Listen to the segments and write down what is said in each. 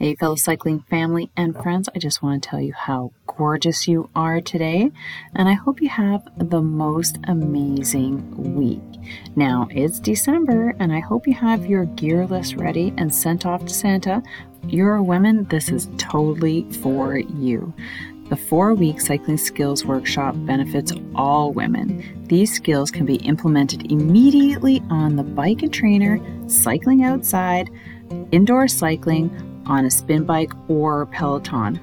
Hey, fellow cycling family and friends, I just want to tell you how gorgeous you are today, and I hope you have the most amazing week. Now, it's December, and I hope you have your gear list ready and sent off to Santa. You're a woman, this is totally for you. The four week cycling skills workshop benefits all women. These skills can be implemented immediately on the bike and trainer, cycling outside, indoor cycling, on a spin bike or Peloton.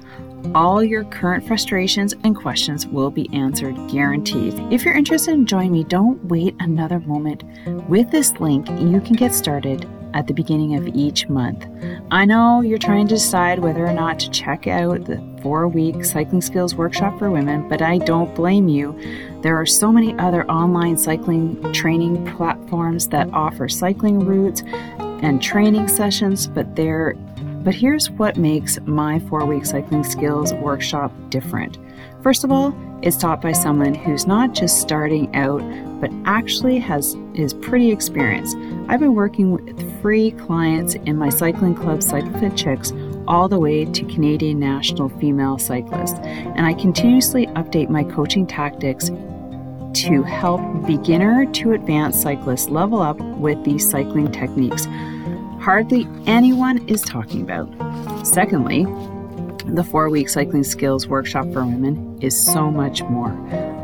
All your current frustrations and questions will be answered guaranteed. If you're interested in joining me, don't wait another moment. With this link, you can get started at the beginning of each month. I know you're trying to decide whether or not to check out the four week cycling skills workshop for women, but I don't blame you. There are so many other online cycling training platforms that offer cycling routes and training sessions, but they're but here's what makes my four week cycling skills workshop different. First of all, it's taught by someone who's not just starting out, but actually has is pretty experienced. I've been working with free clients in my cycling club CycleFit Chicks all the way to Canadian national female cyclists, and I continuously update my coaching tactics to help beginner to advanced cyclists level up with these cycling techniques hardly anyone is talking about. Secondly, the four week cycling skills workshop for women is so much more.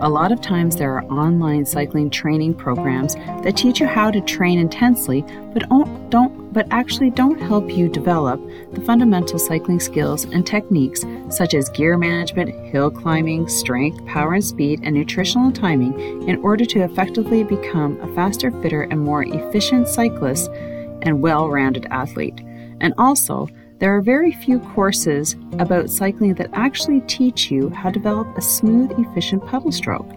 A lot of times there are online cycling training programs that teach you how to train intensely, but don't but actually don't help you develop the fundamental cycling skills and techniques such as gear management, hill climbing, strength, power and speed, and nutritional timing in order to effectively become a faster, fitter, and more efficient cyclist and well rounded athlete. And also, there are very few courses about cycling that actually teach you how to develop a smooth, efficient pedal stroke.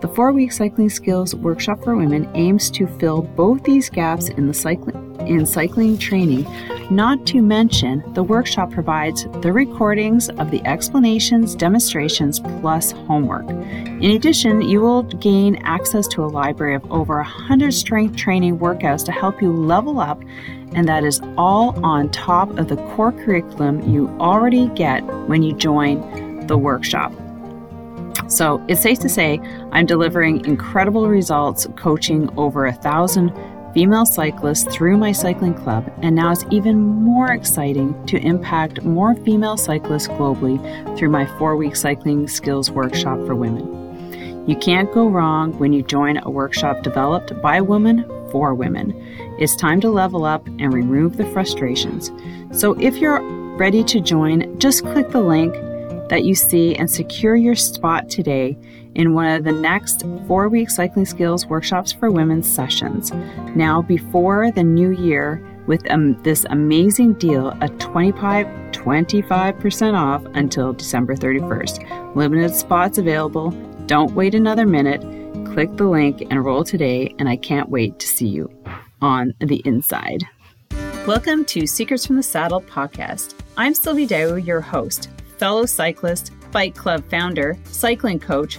The four week cycling skills workshop for women aims to fill both these gaps in the cycling in cycling training. Not to mention, the workshop provides the recordings of the explanations, demonstrations, plus homework. In addition, you will gain access to a library of over 100 strength training workouts to help you level up, and that is all on top of the core curriculum you already get when you join the workshop. So it's safe to say I'm delivering incredible results coaching over a thousand female cyclists through my cycling club, and now it's even more exciting to impact more female cyclists globally through my four week cycling skills workshop for women. You can't go wrong when you join a workshop developed by a woman for women. It's time to level up and remove the frustrations. So if you're ready to join, just click the link that you see and secure your spot today in one of the next four week cycling skills workshops for women sessions. Now, before the new year, with um, this amazing deal, a 25 25% off until December 31st. Limited spots available. Don't wait another minute. Click the link and roll today, and I can't wait to see you on the inside. Welcome to Secrets from the Saddle podcast. I'm Sylvie Dow, your host fellow cyclist, bike club founder, cycling coach,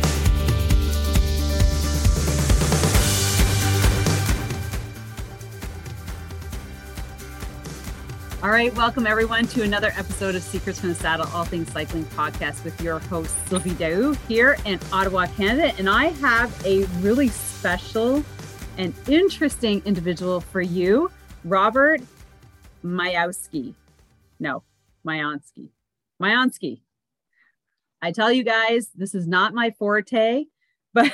All right, welcome everyone to another episode of Secrets from the Saddle, All Things Cycling podcast with your host, Sylvie Daou, here in Ottawa, Canada. And I have a really special and interesting individual for you, Robert Majowski. No, Majonsky. Majonsky. I tell you guys, this is not my forte, but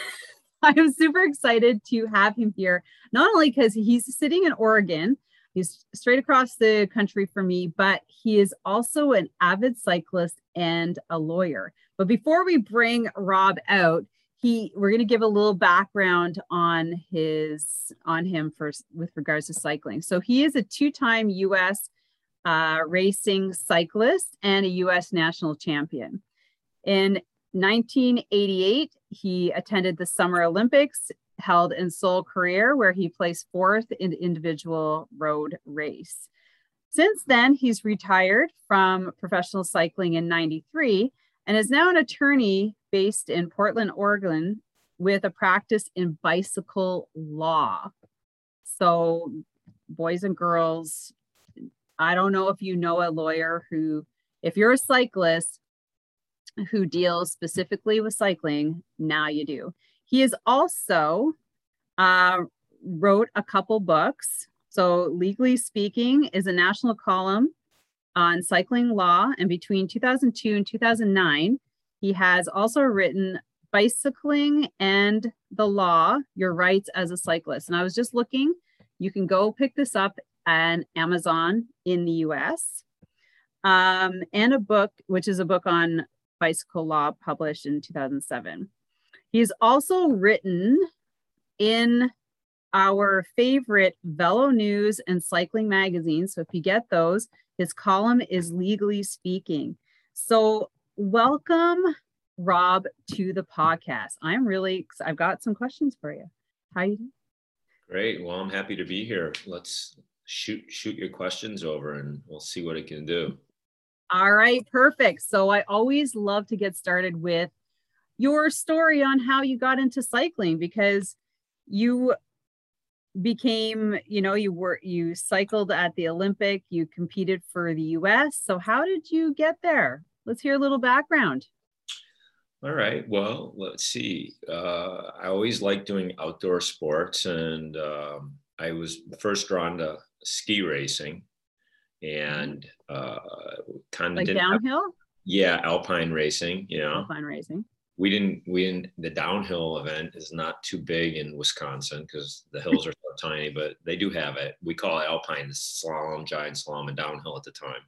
I am super excited to have him here, not only because he's sitting in Oregon He's straight across the country for me, but he is also an avid cyclist and a lawyer. But before we bring Rob out, he we're going to give a little background on his on him first with regards to cycling. So he is a two-time U.S. Uh, racing cyclist and a U.S. national champion. In 1988, he attended the Summer Olympics held in Seoul, Korea, where he placed fourth in the individual road race. Since then, he's retired from professional cycling in 93 and is now an attorney based in Portland, Oregon, with a practice in bicycle law. So, boys and girls, I don't know if you know a lawyer who, if you're a cyclist who deals specifically with cycling, now you do. He is also uh, wrote a couple books. So, Legally Speaking is a national column on cycling law. And between 2002 and 2009, he has also written Bicycling and the Law Your Rights as a Cyclist. And I was just looking, you can go pick this up on Amazon in the US. Um, and a book, which is a book on bicycle law published in 2007. He's also written in our favorite Velo News and Cycling magazine. So if you get those, his column is Legally Speaking. So welcome, Rob, to the podcast. I'm really, I've got some questions for you. How are you doing? Great. Well, I'm happy to be here. Let's shoot shoot your questions over and we'll see what it can do. All right, perfect. So I always love to get started with your story on how you got into cycling because you became, you know, you were you cycled at the Olympic, you competed for the US. So how did you get there? Let's hear a little background. All right. Well, let's see. Uh, I always liked doing outdoor sports, and um, I was first drawn to ski racing, and uh, kind of like downhill. Have, yeah, alpine racing. You know, alpine racing we didn't we didn't the downhill event is not too big in Wisconsin because the hills are so tiny, but they do have it. We call it alpine slalom, giant slalom, and downhill at the time.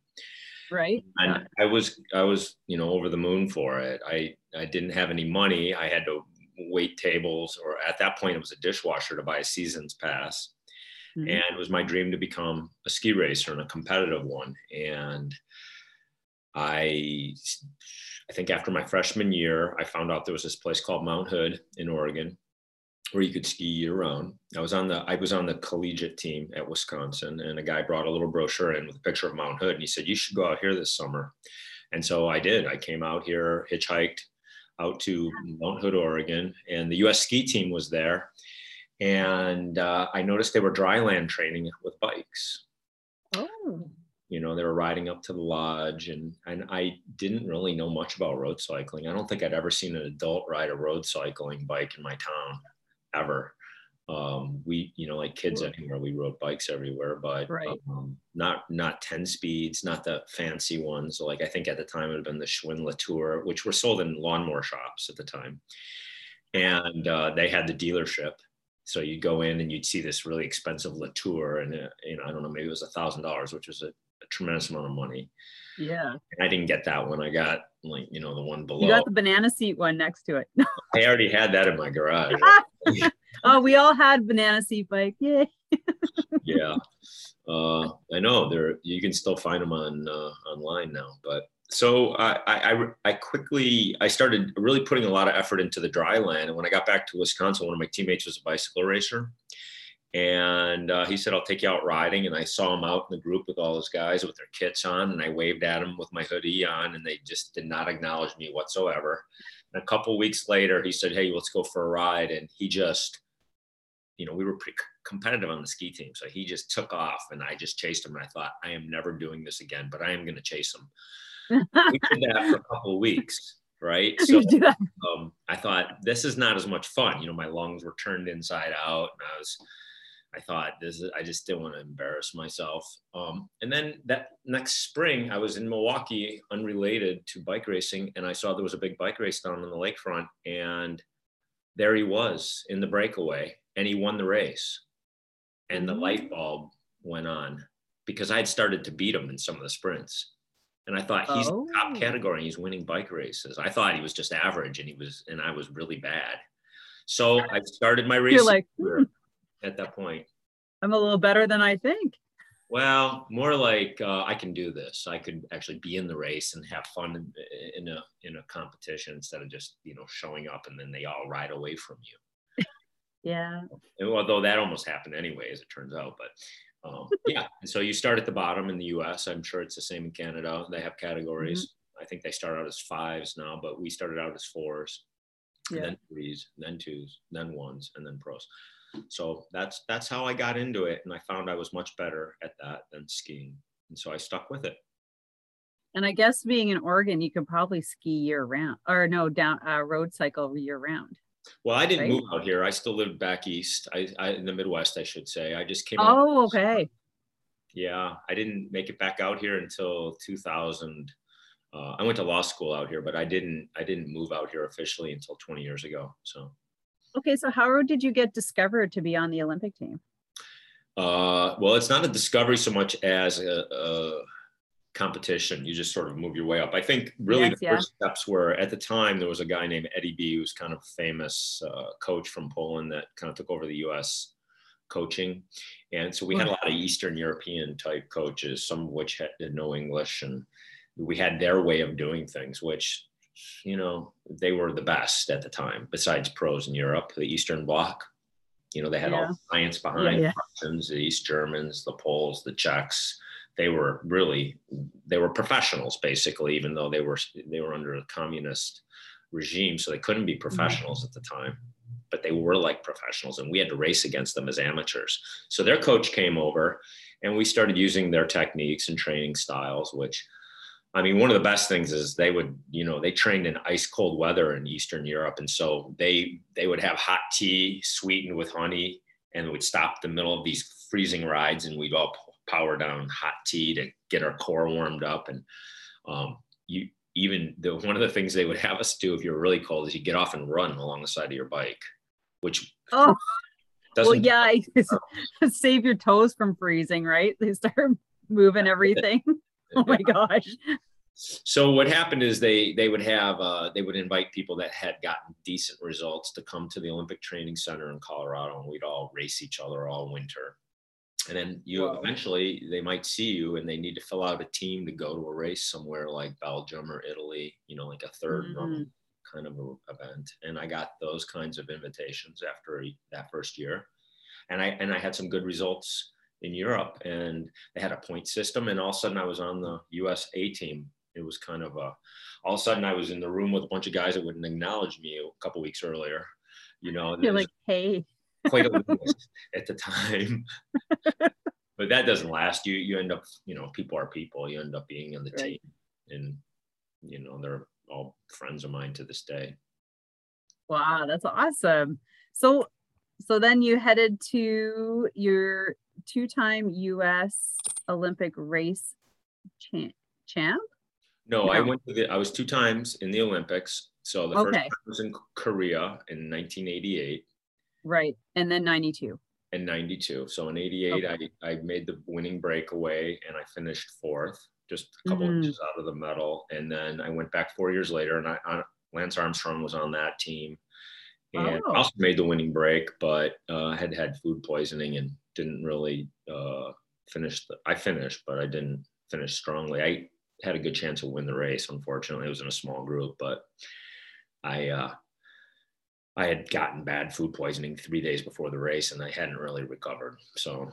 Right. And. I was I was you know over the moon for it. I I didn't have any money. I had to wait tables, or at that point it was a dishwasher to buy a season's pass. Mm-hmm. And it was my dream to become a ski racer and a competitive one. And I I think after my freshman year, I found out there was this place called Mount Hood in Oregon where you could ski year round. I was on the I was on the collegiate team at Wisconsin, and a guy brought a little brochure in with a picture of Mount Hood, and he said, "You should go out here this summer." And so I did. I came out here, hitchhiked out to Mount Hood, Oregon, and the U.S. ski team was there. And uh, I noticed they were dryland training with bikes. Oh you know they were riding up to the lodge and and i didn't really know much about road cycling. I don't think i'd ever seen an adult ride a road cycling bike in my town ever. Um, we you know like kids anywhere we rode bikes everywhere but right. um, not not 10 speeds not the fancy ones. Like i think at the time it would have been the schwinn latour which were sold in lawnmower shops at the time. And uh, they had the dealership. So you'd go in and you'd see this really expensive latour and uh, you know i don't know maybe it was a thousand dollars which was a a tremendous amount of money. Yeah. And I didn't get that one. I got like, you know, the one below. You got the banana seat one next to it. I already had that in my garage. oh, we all had banana seat bike. Yay. yeah. Uh, I know there you can still find them on uh, online now, but so I, I, I quickly I started really putting a lot of effort into the dry land. And when I got back to Wisconsin, one of my teammates was a bicycle racer, and uh, he said, I'll take you out riding. And I saw him out in the group with all those guys with their kits on. And I waved at him with my hoodie on, and they just did not acknowledge me whatsoever. And a couple weeks later, he said, Hey, let's go for a ride. And he just, you know, we were pretty competitive on the ski team. So he just took off, and I just chased him. And I thought, I am never doing this again, but I am going to chase him. we did that for a couple of weeks right? So um, I thought this is not as much fun. You know, my lungs were turned inside out, and I was I thought this is, I just didn't want to embarrass myself. Um, and then that next spring, I was in Milwaukee, unrelated to bike racing, and I saw there was a big bike race down on the lakefront, and there he was in the breakaway, and he won the race. And the light bulb went on because I had started to beat him in some of the sprints. And I thought he's Oh. top category. and He's winning bike races. I thought he was just average, and he was, and I was really bad. So I started my racing You're like, career at that point. I'm a little better than I think. Well, more like uh, I can do this. I could actually be in the race and have fun in, in a in a competition instead of just you know showing up and then they all ride away from you. Yeah. And although that almost happened anyway, as it turns out. But um, yeah, and so you start at the bottom in the U.S. I'm sure it's the same in Canada. They have categories. Mm-hmm. I think they start out as fives now, but we started out as fours, Yeah. and then threes, then twos, then ones, and then pros. So that's that's how I got into it, and I found I was much better at that than skiing, and so I stuck with it. And I guess being in Oregon, you could probably ski year round or no, down uh, road cycle year round. Well, I didn't Right. move out here. I still lived back east. I, I in the Midwest, I should say. I just came. out- Oh, okay. Yeah, I didn't make it back out here until 2000. Uh, I went to law school out here, but I didn't. I didn't move out here officially until 20 years ago. So, Okay. So how did you get discovered to be on the Olympic team? uh, well, it's not a discovery so much as a, a competition. You just sort of move your way up. I think really Yes, the yeah. first steps were at the time there was a guy named Eddie B, who's kind of famous uh, coach from Poland that kind of took over the U.S. coaching, and so we had a lot of Eastern European type coaches, some of which had did no English, and we had their way of doing things, which you know they were the best at the time. Besides pros in Europe, the Eastern Bloc, you know they had all the science behind yeah. Russians, the East Germans, the Poles, the Czechs. They were really they were professionals basically, even though they were they were under a communist regime, so they couldn't be mm-hmm. professionals at the time. But they were like professionals, and we had to race against them as amateurs. So their coach came over, and we started using their techniques and training styles, which I mean, one of the best things is they would, you know, they trained in ice cold weather in Eastern Europe, and so they they would have hot tea sweetened with honey, and we'd stop the middle of these freezing rides, and we'd all power down hot tea to get our core warmed up, and um, you even the one of the things they would have us do if you're really cold is you get off and run along the side of your bike, which Oh, doesn't well, yeah. Save your toes from freezing, right? They start moving everything. Oh my gosh. So what happened is they they would have uh, they would invite people that had gotten decent results to come to the Olympic Training Center in Colorado, and we'd all race each other all winter. And then you Wow. eventually they might see you, and they need to fill out a team to go to a race somewhere like Belgium or Italy, you know, like a third run kind of a event. And I got those kinds of invitations after that first year, and I and I had some good results in Europe, and they had a point system, and all of a sudden I was on the U.S. A team. It was kind of a, all of a sudden I was in the room with a bunch of guys that wouldn't acknowledge me a couple weeks earlier. You know, You're like, hey, quite a list at the time. but that doesn't last. You you end up, you know, people are people. You end up being in the Right. team, and you know they're all friends of mine to this day. wow, that's awesome. So, so then you headed to your two-time U.S. Olympic race champ. champ? No, I went to the. I was two times in the Olympics. So the first Okay. time was in Korea in 1988 Right, and then 92. and 92. So in 88, I, I made the winning breakaway and I finished fourth, just a couple Mhm. inches out of the medal. And then I went back four years later and I, I Lance Armstrong was on that team. And Oh. also made the winning break, but uh, had had food poisoning and didn't really uh, finish. The, I finished, but I didn't finish strongly. I had a good chance to win the race. Unfortunately, it was in a small group, but I uh, I had gotten bad food poisoning three days before the race, and I hadn't really recovered. So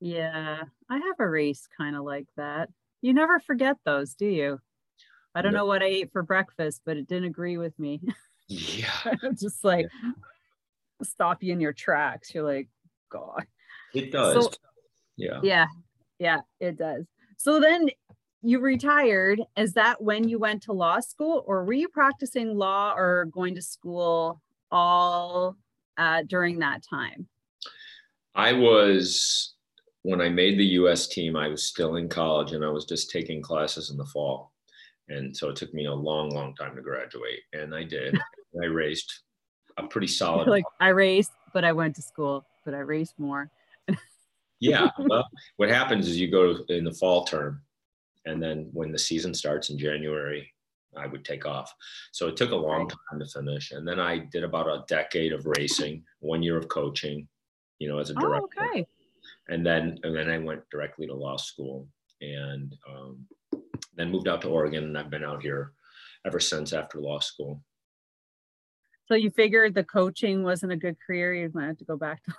Yeah, I have a race kind of like that. You never forget those, do you? I don't No. know what I ate for breakfast, but it didn't agree with me. yeah, Just like stop you in your tracks. You're like, God. It does. So- yeah. Yeah, yeah, it does. So then you retired. Is that when you went to law school, or were you practicing law or going to school all uh, during that time? I was when I made the U.S. team. I was still in college, and I was just taking classes in the fall, and so it took me a long, long time to graduate, and I did. I raised a pretty solid. like I raced, but I went to school, but I raced more. Yeah. Well, what happens is you go in the fall term, and then when the season starts in January, I would take off. So it took a long time to finish. And then I did about a decade of racing, one year of coaching, you know, as a director. Oh, okay. And then and then I went directly to law school and um, then moved out to Oregon and I've been out here ever since after law school. So you figured the coaching wasn't a good career, you might have to go back to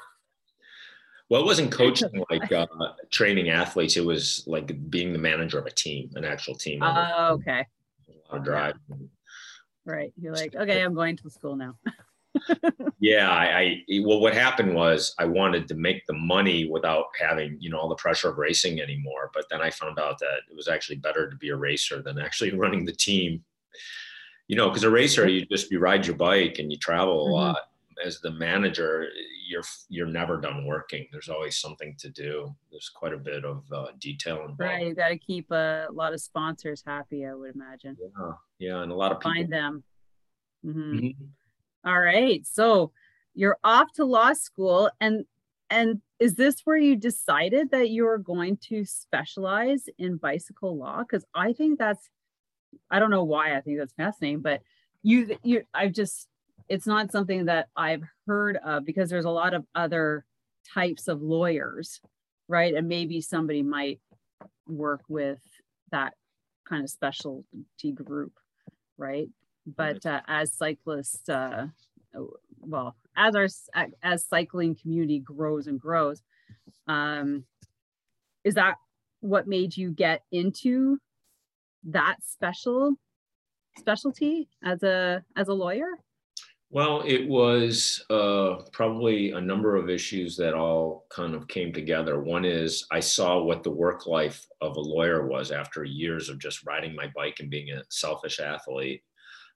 well, it wasn't coaching like uh, training athletes. It was like being the manager of a team, an actual team. Oh, okay. A drive. Right. You're like, okay, I'm going to school now. yeah, I, I, well, what happened was I wanted to make the money without having, you know, all the pressure of racing anymore. But then I found out that it was actually better to be a racer than actually running the team. You know, because a racer, you just you ride your bike and you travel a mm-hmm. lot. As the manager, you're you're never done working. There's always something to do. There's quite a bit of uh, detail involved. Right, you got to keep a lot of sponsors happy. I would imagine. Yeah, yeah, and a lot of people find them. Mm-hmm. Mm-hmm. All right, so you're off to law school, and and is this where you decided that you are going to specialize in bicycle law? Because I think that's, I don't know why I think that's fascinating, but you you I've just it's not something that I've heard of because there's a lot of other types of lawyers, right? And maybe somebody might work with that kind of specialty group, right? But uh, as cyclists, uh, well, as our as cycling community grows and grows, um, is that what made you get into that special specialty as a as a lawyer? Well, it was uh, probably a number of issues that all kind of came together. One is I saw what the work life of a lawyer was after years of just riding my bike and being a selfish athlete.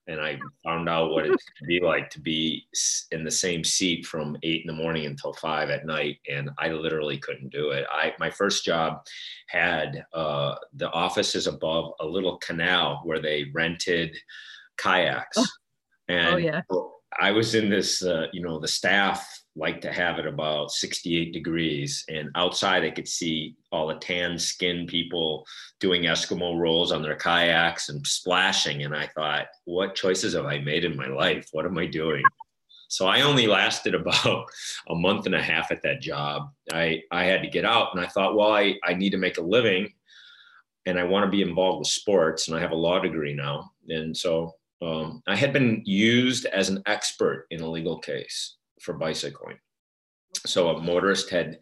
And I found out what it could be like to be in the same seat from eight in the morning until five at night. And I literally couldn't do it. I, my first job had uh, the offices above a little canal where they rented kayaks. Oh. And oh, yeah I was in this, uh, you know, the staff like to have it about 68 degrees, and outside I could see all the tan skin people doing Eskimo rolls on their kayaks and splashing. And I thought, what choices have I made in my life? What am I doing? So I only lasted about a month and a half at that job. I, I had to get out, and I thought, well, I, I need to make a living and I want to be involved with sports, and I have a law degree now. And so um, I had been used as an expert in a legal case for bicycling. So a motorist had,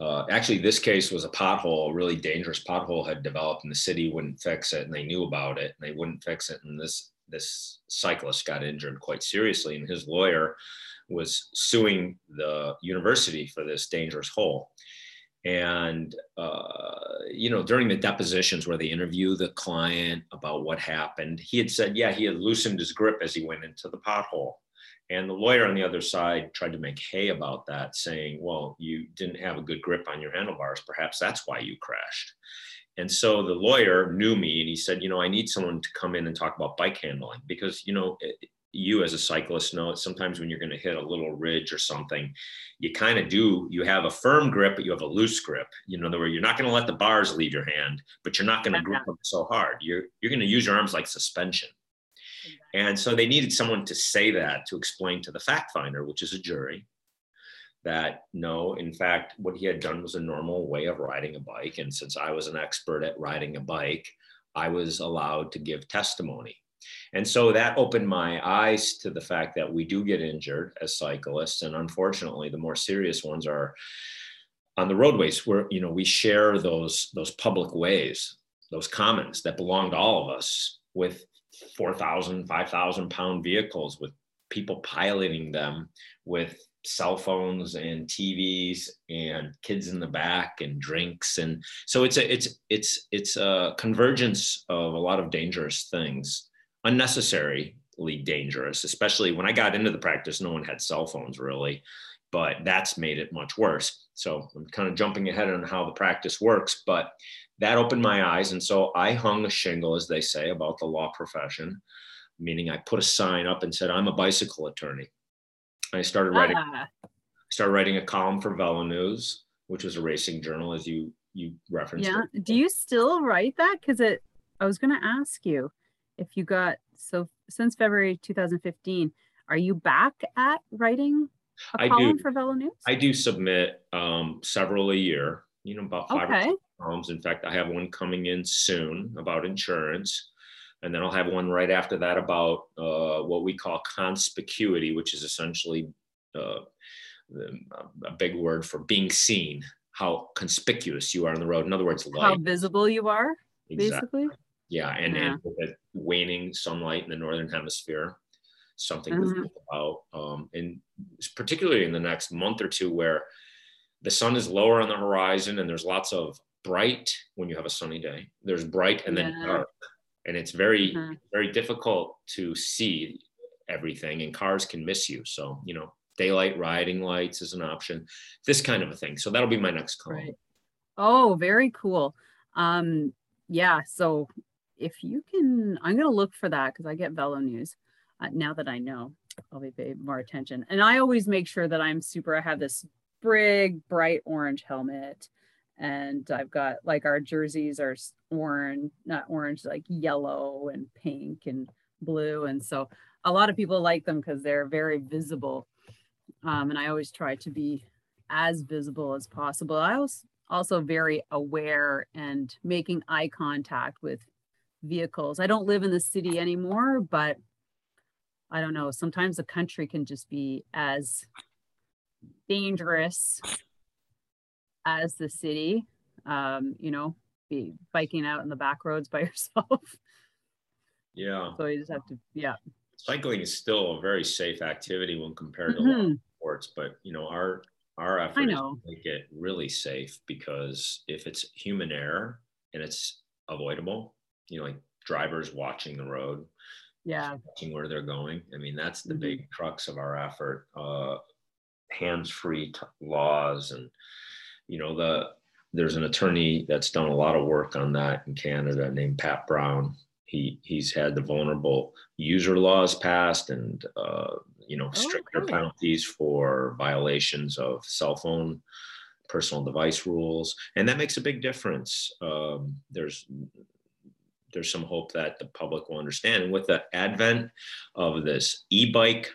uh, actually, this case was a pothole, a really dangerous pothole had developed, and the city wouldn't fix it, and they knew about it, and they wouldn't fix it, and this this cyclist got injured quite seriously, and his lawyer was suing the university for this dangerous hole and uh, you know during the depositions where they interview the client about what happened he had said yeah he had loosened his grip as he went into the pothole. And the lawyer on the other side tried to make hay about that saying well you didn't have a good grip on your handlebars. Perhaps that's why you crashed. And so the lawyer knew me and he said you know i need someone to come in and talk about bike handling because you know you as a cyclist know it sometimes when you're going to hit a little ridge or something you kind of do you have a firm grip but you have a loose grip. You know where you're not going to let the bars leave your hand but you're not going to grip them so hard. You're you're going to use your arms like suspension. And so they needed someone to say that to explain to the fact finder which is a jury that no in fact what he had done was a normal way of riding a bike. And since i was an expert at riding a bike i was allowed to give testimony and so that opened my eyes to the fact that we do get injured as cyclists. And unfortunately, the more serious ones are on the roadways where, you know, we share those, those public ways, those commons that belong to all of us with 4,000, 5,000 pound vehicles with people piloting them with cell phones and TVs and kids in the back and drinks and so it's a it's it's it's a convergence of a lot of dangerous things unnecessarily dangerous, especially when I got into the practice, no one had cell phones really, but that's made it much worse. So I'm kind of jumping ahead on how the practice works, but that opened my eyes. And so I hung a shingle, as they say, about the law profession, meaning I put a sign up and said, I'm a bicycle attorney. I started writing, ah. started writing a column for VeloNews, which was a racing journal, as you you referenced. Yeah. It. Do you still write that? Because it, I was going to ask you if you got so since February 2015, are you back at writing a I column do. for Velo News? I do submit um, several a year. You know, about five or Okay. six columns. In fact, I have one coming in soon about insurance. And then I'll have one right after that about uh, what we call conspicuity, which is essentially uh, a big word for being seen, how conspicuous you are on the road. In other words, How visible you are, Exactly. basically. Yeah, and, Yeah. and with the waning sunlight in the northern hemisphere, something to Mhm. think about. Um, and particularly in the next month or two, where the sun is lower on the horizon and there's lots of bright when you have a sunny day. There's bright and then Yeah. dark, and it's very Mhm. very difficult to see everything, and cars can miss you. So you know, daylight riding lights is an option. This kind of a thing. So that'll be my next call Right. Oh, very cool. Um, yeah. So if you can, I'm gonna look for that because I get Velo News. Uh, now that I know, I'll be paying more attention. And I always make sure that I'm super. I have this big, bright orange helmet, and I've got like our jerseys are orange, not orange, like yellow and pink and blue. And so a lot of people like them because they're very visible. Um, and I always try to be as visible as possible. I was also very aware and making eye contact with vehicles. I don't live in the city anymore, but I don't know. Sometimes the country can just be as dangerous as the city. Um, you know, be biking out in the back roads by yourself. Yeah, so you just have to, yeah. cycling is still a very safe activity when compared to lot of Mhm. sports, but you know, our our effort is know. to make it really safe because if it's human error and it's avoidable, you know, like drivers watching the road, Yeah. watching where they're going. I mean, that's the Mhm. big crux of our effort. Uh, hands-free t- laws, and you know, the there's an attorney that's done a lot of work on that in Canada named Pat Brown. He he's had the vulnerable user laws passed, and uh, you know, stricter Okay. penalties for violations of cell phone personal device rules, and that makes a big difference. Um, there's there's some hope that the public will understand. And with the advent of this e-bike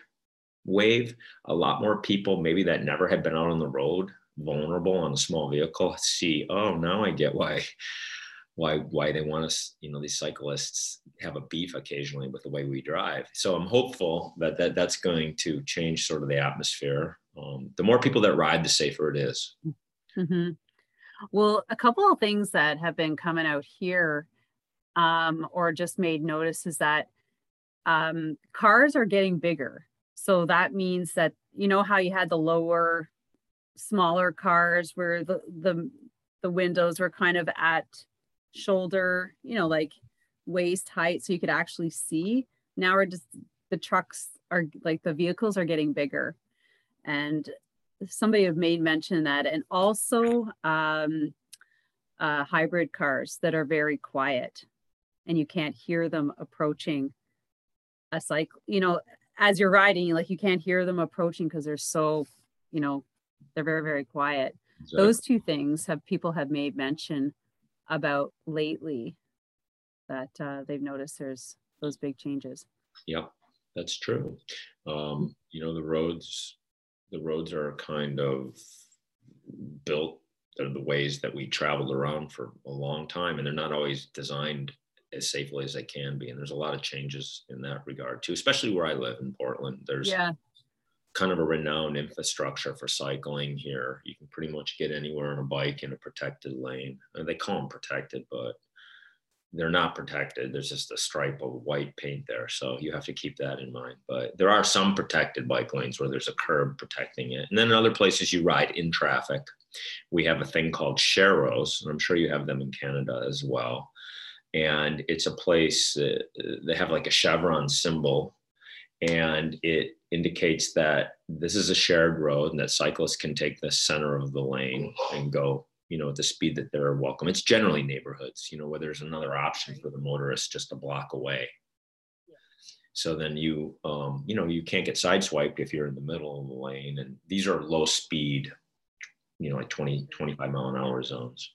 wave, a lot more people maybe that never had been out on the road, vulnerable on a small vehicle, see, oh, now I get why why why they want us, you know, these cyclists have a beef occasionally with the way we drive. So I'm hopeful that, that that's going to change sort of the atmosphere. Um, the more people that ride, the safer it is. hmm Well, a couple of things that have been coming out here um, or just made notice is that um, cars are getting bigger. So that means that, you know, how you had the lower, smaller cars where the, the, the windows were kind of at shoulder, you know, like waist height so you could actually see. Now we're just, the trucks are like the vehicles are getting bigger. And somebody have made mention that and also um, uh, hybrid cars that are very quiet and you can't hear them approaching a cycle you know as you're riding like you can't hear them approaching because they're so you know they're very very quiet those two things have people have made mention about lately that uh, they've noticed there's those big changes yeah that's true. Um, you know, the roads, the roads are kind of built. They're the ways that we traveled around for a long time, and they're not always designed as safely as they can be. And there's a lot of changes in that regard too, especially where I live in Portland. There's yeah kind of a renowned infrastructure for cycling here. You can pretty much get anywhere on a bike in a protected lane. And they call them protected, but they're not protected. There's just a stripe of white paint there. So you have to keep that in mind. But there are some protected bike lanes where there's a curb protecting it. And then in other places you ride in traffic. We have a thing called Sharrows, and I'm sure you have them in Canada as well. And it's a place that they have like a chevron symbol and it indicates that this is a shared road and that cyclists can take the center of the lane and go you know at the speed that they're welcome. It's generally neighborhoods you know where there's another option for the motorist just a block away. So then you um, you know you can't get sideswiped if you're in the middle of the lane and these are low speed you know like 20 25 mile an hour zones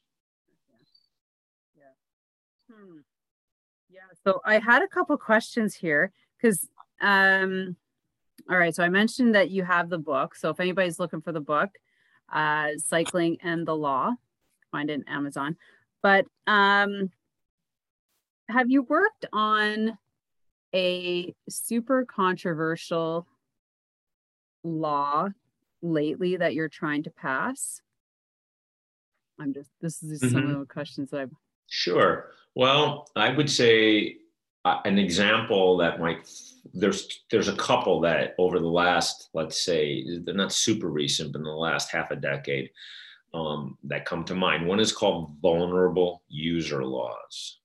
So I had a couple questions here because, um, all right. So I mentioned that you have the book. So if anybody's looking for the book, uh, Cycling and the Law, find it in Amazon. But um, have you worked on a super controversial law lately that you're trying to pass? I'm just, this is mm-hmm. some of the questions that I've. Sure. Well, I would say uh, an example that might there's there's a couple that over the last let's say they're not super recent but in the last half a decade um, that come to mind one is called vulnerable user laws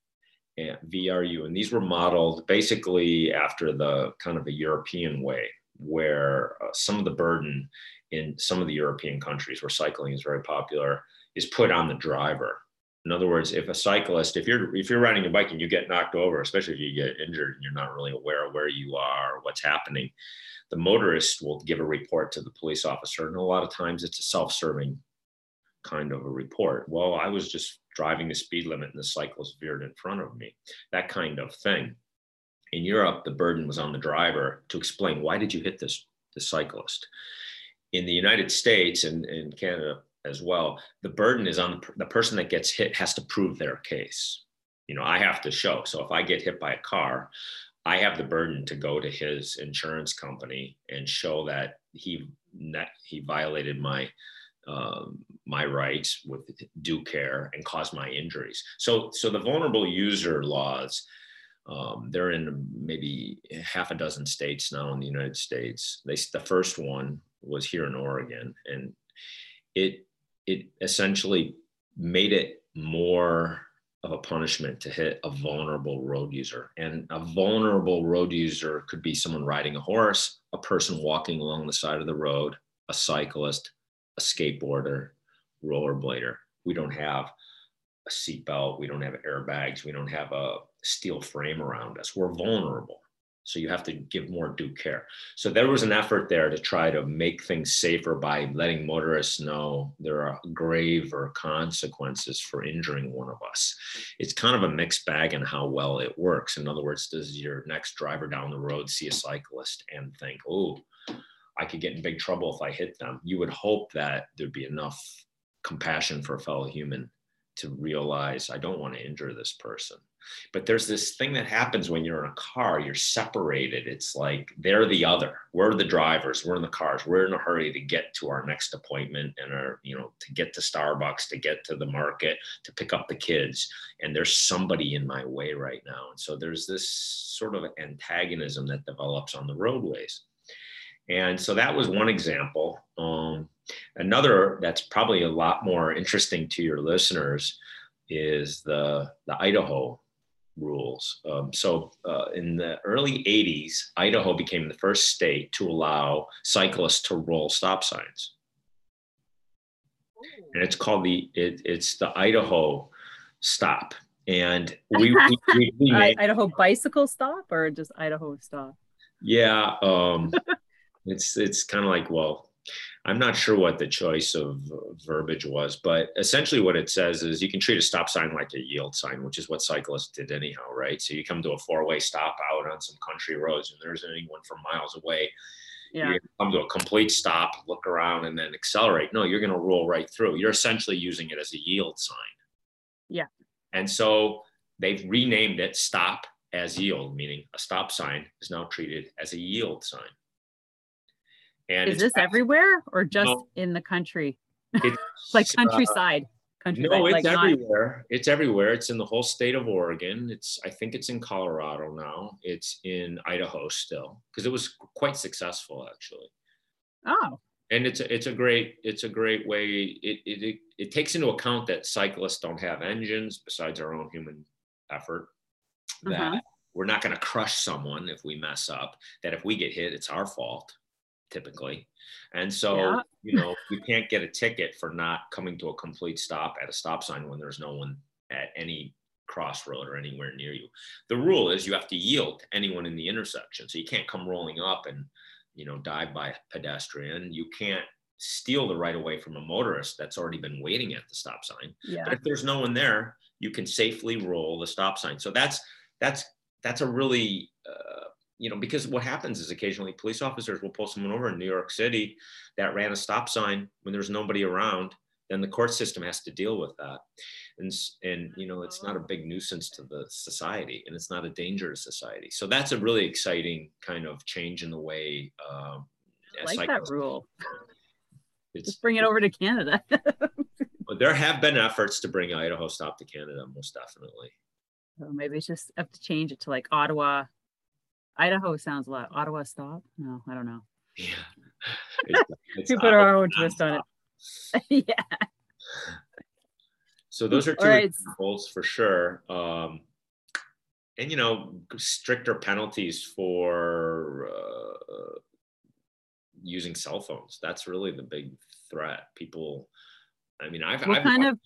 and VRU and these were modeled basically after the kind of a European way where uh, some of the burden in some of the European countries where cycling is very popular is put on the driver in other words, if a cyclist, if you're if you're riding a bike and you get knocked over, especially if you get injured and you're not really aware of where you are or what's happening, the motorist will give a report to the police officer. And a lot of times it's a self-serving kind of a report. Well, I was just driving the speed limit and the cyclist veered in front of me. That kind of thing. In Europe, the burden was on the driver to explain why did you hit this the cyclist. In the United States and in Canada, as well the burden is on the person that gets hit has to prove their case. You know i have to show. So if i get hit by a car i have the burden to go to his insurance company and show that he he violated my um, my rights with due care and caused my injuries. So so the vulnerable user laws um, they're in maybe half a dozen states now in the united states. They the first one was here in oregon and it it essentially made it more of a punishment to hit a vulnerable road user. And a vulnerable road user could be someone riding a horse, a person walking along the side of the road, a cyclist, a skateboarder, rollerblader. We don't have a seatbelt, we don't have airbags, we don't have a steel frame around us. We're vulnerable. So you have to give more due care. So there was an effort there to try to make things safer by letting motorists know there are graver consequences for injuring one of us. It's kind of a mixed bag in how well it works. In other words, does your next driver down the road see a cyclist and think, oh, I could get in big trouble if I hit them? You would hope that there'd be enough compassion for a fellow human to realize I don't want to injure this person. But there's this thing that happens when you're in a car, you're separated. It's like they're the other. We're the drivers, we're in the cars, we're in a hurry to get to our next appointment and our, you know, to get to Starbucks, to get to the market, to pick up the kids. And there's somebody in my way right now. And so there's this sort of antagonism that develops on the roadways. And so that was one example. Um, another that's probably a lot more interesting to your listeners is the, the Idaho rules. Um, so uh, in the early 80s, Idaho became the first state to allow cyclists to roll stop signs. And it's called the, it, it's the Idaho stop. And we, we, we, we made, Idaho bicycle stop or just Idaho stop? Yeah. Um, it's, it's kind of like, well, I'm not sure what the choice of verbiage was, but essentially what it says is you can treat a stop sign like a yield sign, which is what cyclists did anyhow, right? So you come to a four-way stop out on some country roads, and there's anyone from miles away. Yeah. You come to a complete stop, look around, and then accelerate. No, you're going to roll right through. You're essentially using it as a yield sign. Yeah. And so they've renamed it stop as yield, meaning a stop sign is now treated as a yield sign. And is this everywhere or just no, in the country? like uh, countryside. Countryside. No, it's like everywhere. Not... It's everywhere. It's in the whole state of Oregon. It's I think it's in Colorado now. It's in Idaho still because it was quite successful actually. Oh. And it's a, it's a great it's a great way. It, it it it takes into account that cyclists don't have engines besides our own human effort. That uh-huh. we're not going to crush someone if we mess up. That if we get hit, it's our fault typically. And so, yeah. you know, you can't get a ticket for not coming to a complete stop at a stop sign when there's no one at any crossroad or anywhere near you. The rule is you have to yield to anyone in the intersection. So you can't come rolling up and, you know, dive by a pedestrian. You can't steal the right of way from a motorist that's already been waiting at the stop sign. Yeah. But if there's no one there, you can safely roll the stop sign. So that's that's that's a really uh, you know because what happens is occasionally police officers will pull someone over in New York City that ran a stop sign when there's nobody around. Then the court system has to deal with that, and and you know it's not a big nuisance to the society, and it's not a danger to society. So that's a really exciting kind of change in the way. Um, I like that rule. It's, Just bring it over to Canada. but there have been efforts to bring Idaho stop to Canada, most definitely. So maybe it's just have to change it to like Ottawa. Idaho sounds a lot. Ottawa stop? No, I don't know. Yeah. It's, it's we put our own twist on it. yeah. So those are two right. examples for sure. Um, and you know, stricter penalties for uh, using cell phones. That's really the big threat. People, I mean, I've what I've, kind of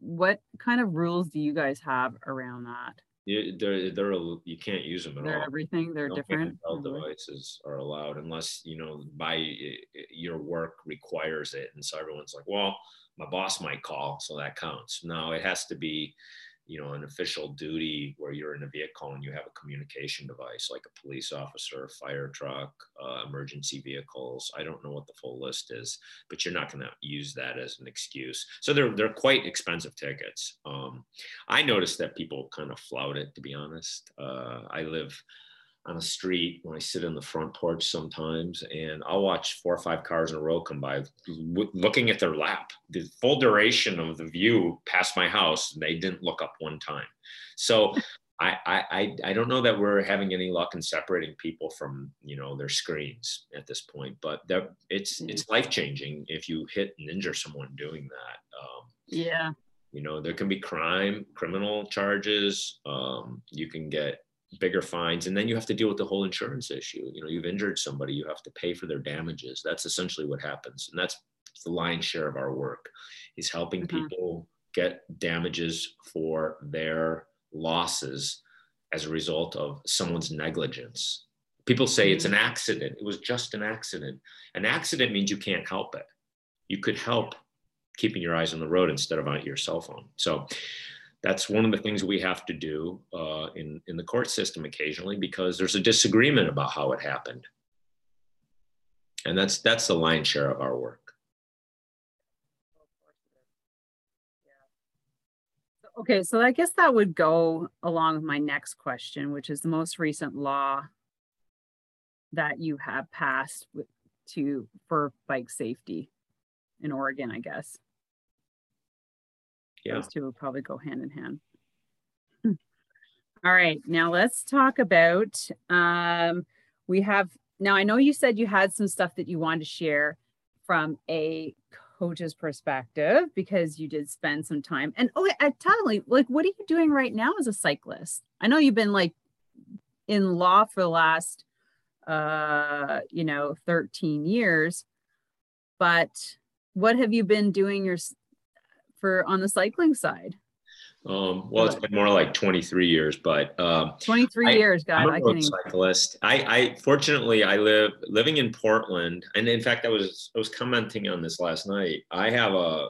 what kind of rules do you guys have around that? They're they're you can't use them at they're all. Everything they're no different. Mm-hmm. devices are allowed unless you know by eh, eh, your work requires it, and so everyone's like, well, my boss might call, so that counts. No, it has to be you know an official duty where you're in a vehicle and you have a communication device like a police officer fire truck uh, emergency vehicles. I don't know what the full list is but you're not going to use that as an excuse. So they're they're quite expensive tickets. Um, i noticed that people kind of flout it to be honest. Uh, i live on a street when I sit in the front porch sometimes, and I'll watch four or five cars in a row come by, looking at their lap. The full duration of the view past my house, they didn't look up one time. So I, I I don't know that we're having any luck in separating people from you know their screens at this point, but that it's mm. it's life changing if you hit and injure someone doing that. Um, yeah. You know, there can be crime, criminal charges. Um, you can get bigger fines and then you have to deal with the whole insurance issue you know you've injured somebody you have to pay for their damages that's essentially what happens and that's the lion's share of our work is helping mm-hmm. people get damages for their losses as a result of someone's negligence people say mm-hmm. it's an mm-hmm. accident it was just an accident an accident means you can't help it you could help keeping your eyes on the road instead of on your cell phone so that's one of the things we have to do uh, in, in the court system occasionally because there's a disagreement about how it happened. And that's, that's the lion's share of our work. Okay, so I guess that would go along with my next question, which is the most recent law that you have passed with, to for bike safety in Oregon, I guess yeah. those two will probably go hand in hand. All right, now let's talk about. Um, we have now. I know you said you had some stuff that you wanted to share from a coach's perspective because you did spend some time. And oh, I tell me, like, what are you doing right now as a cyclist? I know you've been like in law for the last, uh, you know, 13 years, but what have you been doing your for on the cycling side? Um, well, it's been more like 23 years, but um, 23 I, years, God, I'm a road cyclist. I, I fortunately I live living in Portland, and in fact, I was I was commenting on this last night. I have a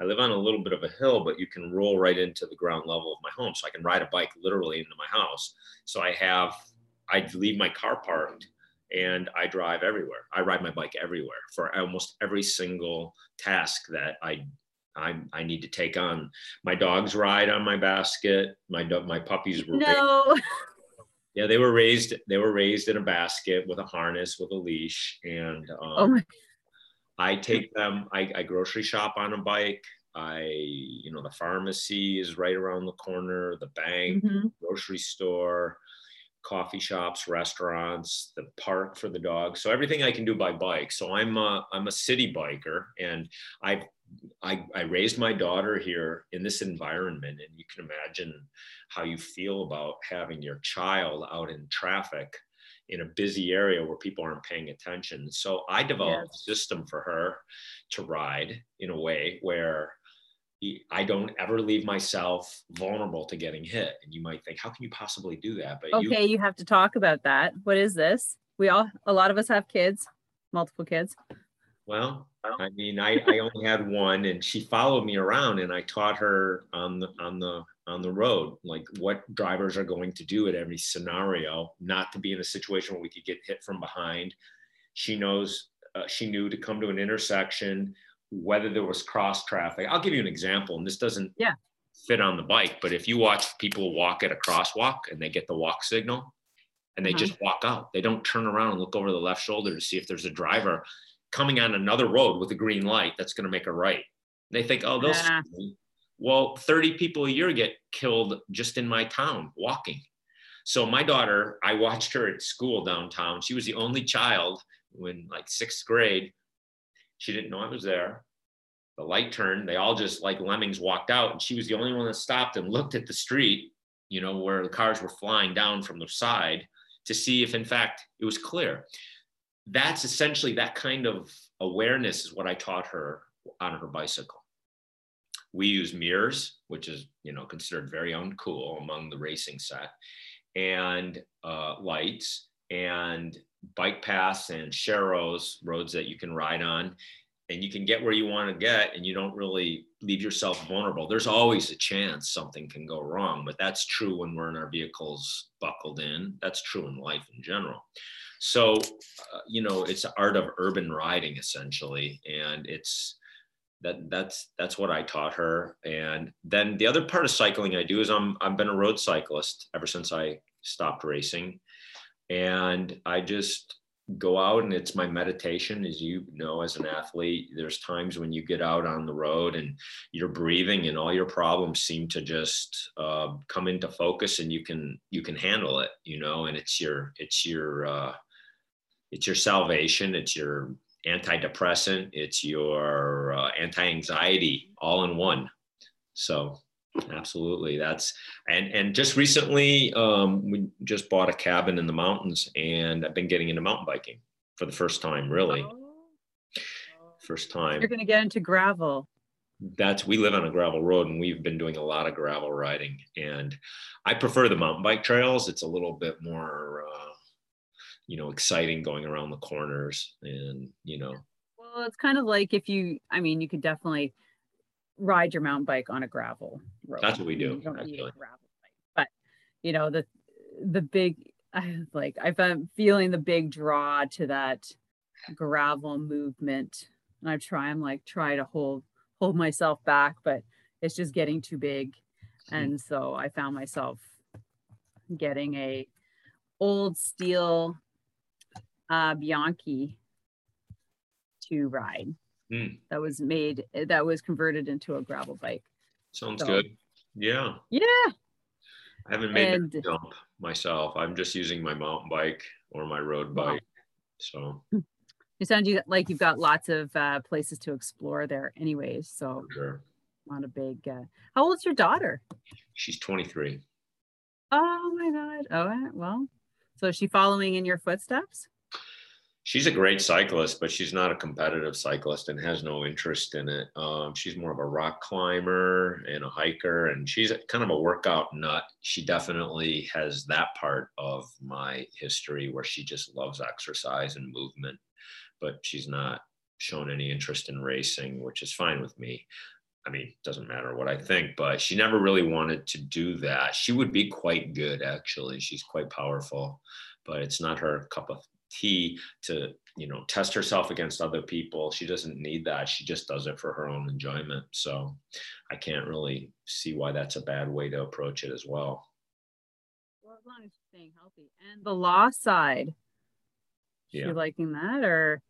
I live on a little bit of a hill, but you can roll right into the ground level of my home, so I can ride a bike literally into my house. So I have I leave my car parked and I drive everywhere. I ride my bike everywhere for almost every single task that I I, I need to take on. My dogs ride on my basket. My my puppies were no. Raised, yeah, they were raised. They were raised in a basket with a harness with a leash, and um, oh. I take them. I, I grocery shop on a bike. I, you know, the pharmacy is right around the corner. The bank, mm-hmm. grocery store, coffee shops, restaurants, the park for the dogs. So everything I can do by bike. So I'm a, I'm a city biker, and I've I, I raised my daughter here in this environment, and you can imagine how you feel about having your child out in traffic in a busy area where people aren't paying attention. So I developed yes. a system for her to ride in a way where I don't ever leave myself vulnerable to getting hit. And you might think, how can you possibly do that? But okay, you, you have to talk about that. What is this? We all, a lot of us have kids, multiple kids. Well, I mean, I, I only had one, and she followed me around, and I taught her on the on the on the road, like what drivers are going to do at every scenario, not to be in a situation where we could get hit from behind. She knows, uh, she knew to come to an intersection, whether there was cross traffic. I'll give you an example, and this doesn't yeah. fit on the bike, but if you watch people walk at a crosswalk and they get the walk signal, and they uh-huh. just walk out, they don't turn around and look over the left shoulder to see if there's a driver coming on another road with a green light that's going to make a right. They think, oh, they'll yeah. Well, 30 people a year get killed just in my town walking. So my daughter, I watched her at school downtown. She was the only child when like sixth grade. She didn't know I was there. The light turned. They all just like lemmings walked out. And she was the only one that stopped and looked at the street, you know, where the cars were flying down from the side to see if in fact it was clear that's essentially that kind of awareness is what I taught her on her bicycle. We use mirrors, which is you know considered very uncool among the racing set, and uh, lights and bike paths and sharrows, roads that you can ride on, and you can get where you want to get, and you don't really leave yourself vulnerable. There's always a chance something can go wrong, but that's true when we're in our vehicles buckled in. That's true in life in general. So, uh, you know, it's the art of urban riding essentially, and it's that that's that's what I taught her. And then the other part of cycling I do is I'm I've been a road cyclist ever since I stopped racing, and I just go out and it's my meditation as you know as an athlete there's times when you get out on the road and you're breathing and all your problems seem to just uh, come into focus and you can you can handle it you know and it's your it's your uh, it's your salvation. It's your antidepressant. It's your uh, anti-anxiety all in one. So absolutely. That's and and just recently um, we just bought a cabin in the mountains and i've been getting into mountain biking for the first time really. Oh. first time. You're going to get into gravel. That's we live on a gravel road and we've been doing a lot of gravel riding and i prefer the mountain bike trails. It's a little bit more uh, you know exciting going around the corners and you know. Well it's kind of like if you i mean you could definitely ride your mountain bike on a gravel road. That's what we do you don't need a gravel bike but you know the the big I like i'm feeling the big draw to that gravel movement and i try i'm like try to hold hold myself back but it's just getting too big. Hmm. And so i found myself getting a old steel uh, Bianchi to ride. Mm. That was made. That was converted into a gravel bike. Sounds so, good. Yeah. Yeah. I haven't made and, the jump myself. I'm just using my mountain bike or my road bike. So. It sounds like you've got lots of uh, places to explore there, anyways. So. sure. Not a big. Uh, how old's your daughter? She's 23. Oh my God. Oh well. So is she following in your footsteps? She's a great cyclist, but she's not a competitive cyclist and has no interest in it. Um, she's more of a rock climber and a hiker, and she's kind of a workout nut. She definitely has that part of my history where she just loves exercise and movement, but she's not shown any interest in racing, which is fine with me. I mean, it doesn't matter what I think, but she never really wanted to do that. She would be quite good, actually. She's quite powerful, but it's not her cup of to you know test herself against other people. She doesn't need that. She just does it for her own enjoyment. So i can't really see why that's a bad way to approach it as well. Well as long as she's staying healthy. And the law side. Yeah. she liking that or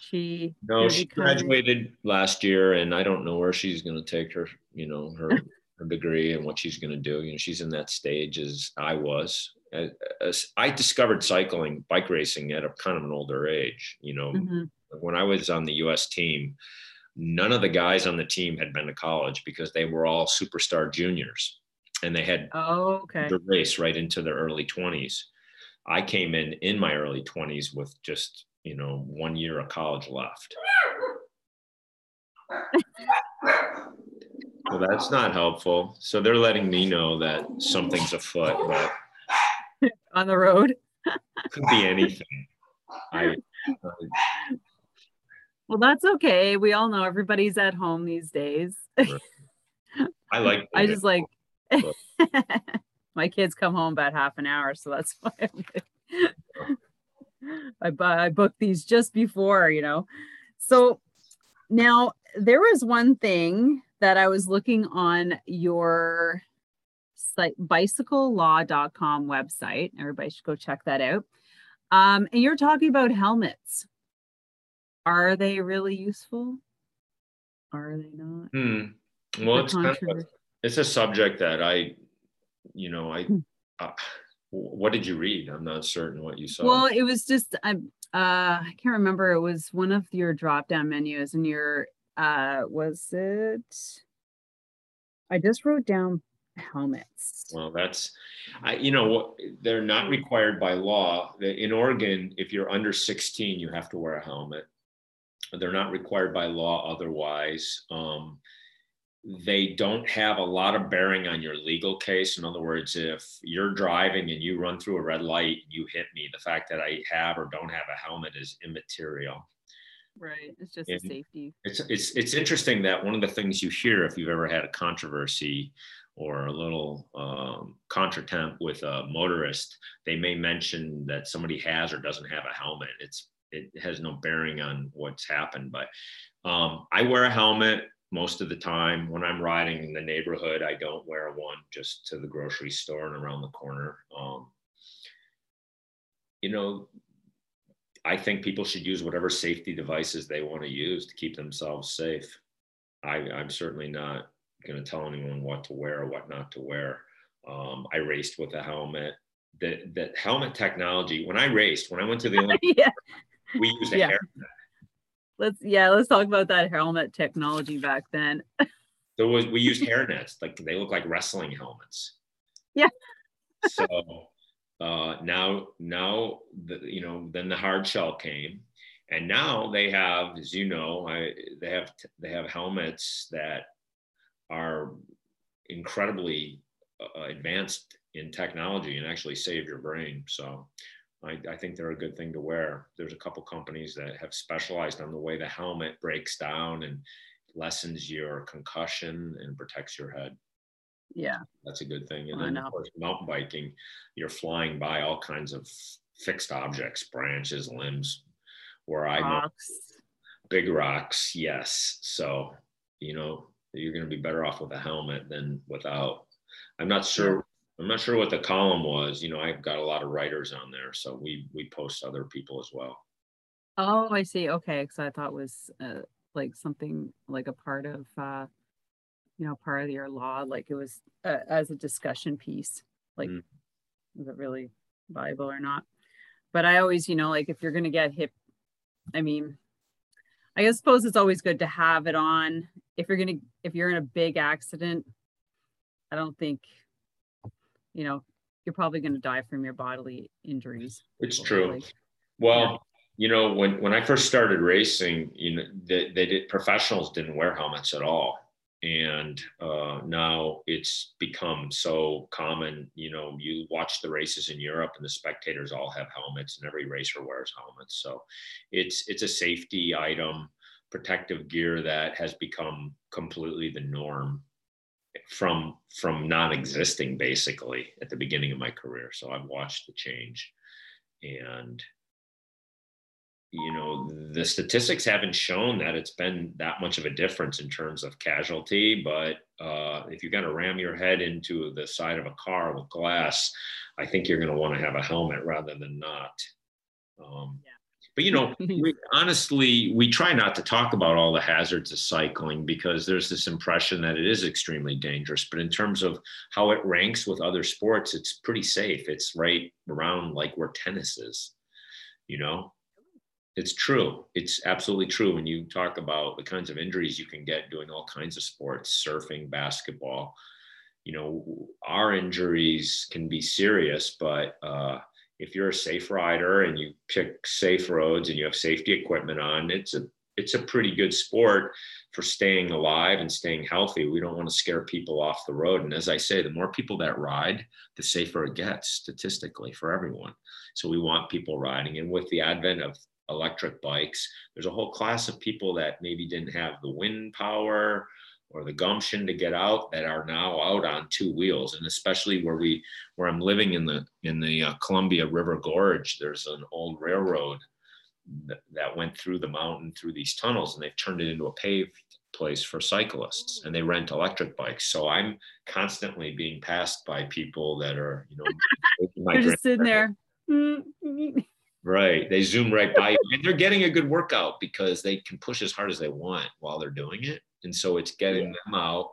she no she graduated last year and i don't know where she's going to take her you know her her degree and what she's going to do. You know she's in that stage as i was I discovered cycling, bike racing at a kind of an older age. You know, mm-hmm. when I was on the U.S. team, none of the guys on the team had been to college because they were all superstar juniors, and they had oh, okay. the race right into their early twenties. I came in in my early twenties with just you know one year of college left. well, that's not helpful. So they're letting me know that something's afoot, but on the road? Could be anything. I, uh, Well, that's okay. We all know everybody's at home these days. I like. I just like. my kids come home about half an hour, so that's why I I booked these just before, you know. So now there was one thing that I was looking on your site, bicyclelaw.com website. Everybody should go check that out. Um, and you're talking about helmets. Are they really useful? Are they not? Hmm. Well, it's, kind of a, it's a subject that I, you know, I, hmm. uh, what did you read? I'm not certain what you saw. Well, it was just, I, uh, I can't remember. It was one of your drop down menus and your, uh, was it, I just wrote down helmets. Well, that's, I, you know, they're not hmm. required by law. In Oregon, if you're under 16, you have to wear a helmet. They're not required by law otherwise. Um, they don't have a lot of bearing on your legal case. In other words, if you're driving and you run through a red light, you hit me, the fact that I have or don't have a helmet is immaterial. Right. It's just and a safety. It's it's it's interesting that one of the things you hear if you've ever had a controversy or a little um, contretemps with a motorist, they may mention that somebody has or doesn't have a helmet. It's it has no bearing on what's happened. But um, I wear a helmet most of the time when I'm riding in the neighborhood. I don't wear one just to the grocery store and around the corner. Um, you know, I think people should use whatever safety devices they want to use to keep themselves safe. I, I'm certainly not going to tell anyone what to wear or what not to wear. Um, I raced with a helmet. The, the helmet technology, when I raced, when I went to the Olympics, yeah we used a yeah. hairnet. Let's yeah, let's talk about that helmet technology back then. there was we used hairnets, like they look like wrestling helmets. Yeah. so uh, now now the, you know then the hard shell came and now they have as you know I, they have they have helmets that are incredibly uh, advanced in technology and actually save your brain so I, I, think they're a good thing to wear. There's a couple companies that have specialized on the way the helmet breaks down and lessens your concussion and protects your head. Yeah. That's a good thing. And then, of course, mountain biking, you're flying by all kinds of fixed objects, branches, limbs, where I big rocks. Yes. So, you know, you're going to be better off with a helmet than without. I'm not sure I'm not sure what the column was. You know, I've got a lot of writers on there, so we we post other people as well. Oh, I see. Okay, because I thought was uh, like something like a part of, uh, you know, part of your law, like it was uh, as a discussion piece. Like, mm. is it really viable or not? But I always, you know, like if you're gonna get hit, I mean, I suppose it's always good to have it on. If you're gonna, if you're in a big accident, I don't think you know, you're probably going to die from your bodily injuries. It's true. Well, yeah. you know, when, when I first started racing, you know, they, they did professionals didn't wear helmets at all. And uh, now it's become so common. You know, you watch the races in Europe, and the spectators all have helmets, and every racer wears helmets. So, it's it's a safety item, protective gear that has become completely the norm from from non-existing basically at the beginning of my career so i've watched the change and you know the statistics haven't shown that it's been that much of a difference in terms of casualty but uh, if you're going to ram your head into the side of a car with glass i think you're going to want to have a helmet rather than not um, yeah. But you know, we, honestly, we try not to talk about all the hazards of cycling because there's this impression that it is extremely dangerous. But in terms of how it ranks with other sports, it's pretty safe. It's right around like where tennis is. You know, it's true. It's absolutely true when you talk about the kinds of injuries you can get doing all kinds of sports, surfing, basketball. You know, our injuries can be serious, but uh, if you're a safe rider and you pick safe roads and you have safety equipment on, it's a it's a pretty good sport for staying alive and staying healthy. We don't want to scare people off the road. And as I say, the more people that ride, the safer it gets statistically for everyone. So we want people riding. And with the advent of electric bikes. There's a whole class of people that maybe didn't have the wind power or the gumption to get out that are now out on two wheels. And especially where we where i'm living in the in the uh, columbia river gorge there's an old railroad that, that went through the mountain through these tunnels and they've turned it into a paved place for cyclists and they rent electric bikes. So i'm constantly being passed by people that are you know just sitting there mm, mm, mm. Right. They zoom right by you and they're getting a good workout because they can push as hard as they want while they're doing it. And so it's getting yeah. them out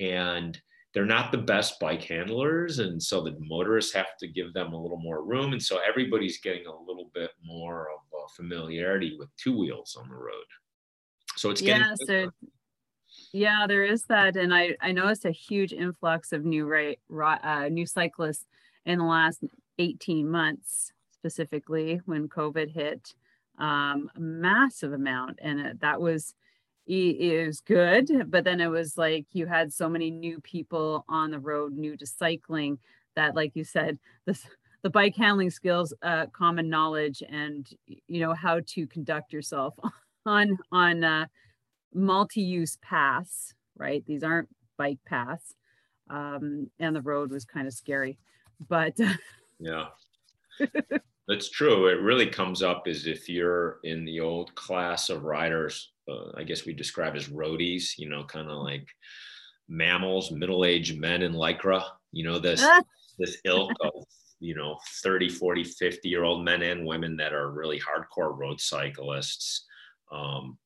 and they're not the best bike handlers. And so the motorists have to give them a little more room. And so everybody's getting a little bit more of a familiarity with two wheels on the road. So it's getting. Yeah, so, yeah, there is that. And I, I noticed a huge influx of new, right, uh, new cyclists in the last 18 months specifically when COVID hit, um, a massive amount. And it, that was, it was good. But then it was like you had so many new people on the road, new to cycling, that, like you said, this, the bike handling skills, uh, common knowledge, and you know how to conduct yourself on on uh, multi-use paths. Right, these aren't bike paths, um, and the road was kind of scary, but yeah. That's true. It really comes up as if you're in the old class of riders. Uh, I guess we describe as roadies. You know, kind of like mammals, middle-aged men in lycra. You know, this this ilk of you know 30 40 50 year old men and women that are really hardcore road cyclists um,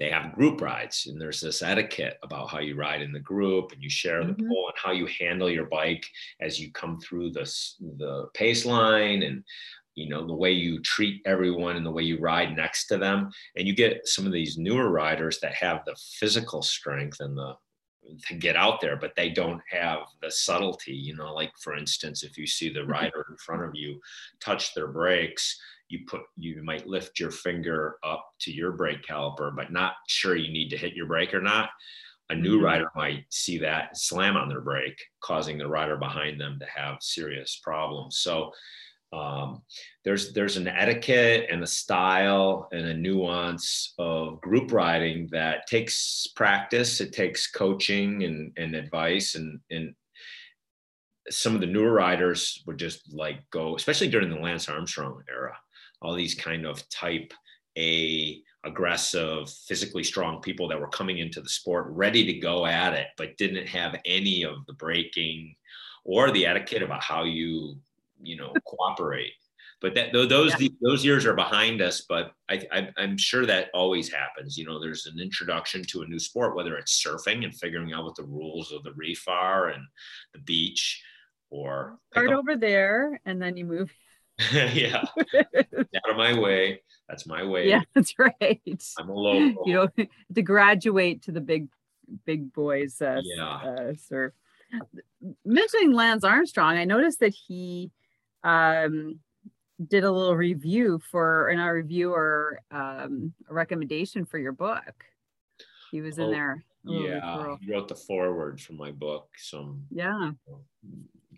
they have group rides and there's this etiquette about how you ride in the group and you share the mm-hmm. pole and how you handle your bike as you come through the, the pace line and you know the way you treat everyone and the way you ride next to them and you get some of these newer riders that have the physical strength and the to get out there but they don't have the subtlety you know like for instance if you see the mm-hmm. rider in front of you touch their brakes you put you might lift your finger up to your brake caliper but not sure you need to hit your brake or not. A new mm-hmm. rider might see that slam on their brake causing the rider behind them to have serious problems. So um, there's there's an etiquette and a style and a nuance of group riding that takes practice it takes coaching and, and advice and and some of the newer riders would just like go especially during the lance armstrong era all these kind of type A aggressive, physically strong people that were coming into the sport ready to go at it, but didn't have any of the braking or the etiquette about how you, you know, cooperate. But that those yeah. those years are behind us. But I, I, I'm sure that always happens. You know, there's an introduction to a new sport, whether it's surfing and figuring out what the rules of the reef are and the beach, or start over there and then you move yeah. out of my way. That's my way. Yeah, that's right. I'm a local. You know, to graduate to the big, big boys uh, yeah. uh, surf. Mentioning Lance Armstrong, I noticed that he um, did a little review for, in our review or um, a recommendation for your book. He was in oh, there. Yeah, he wrote the foreword for my book. Some yeah,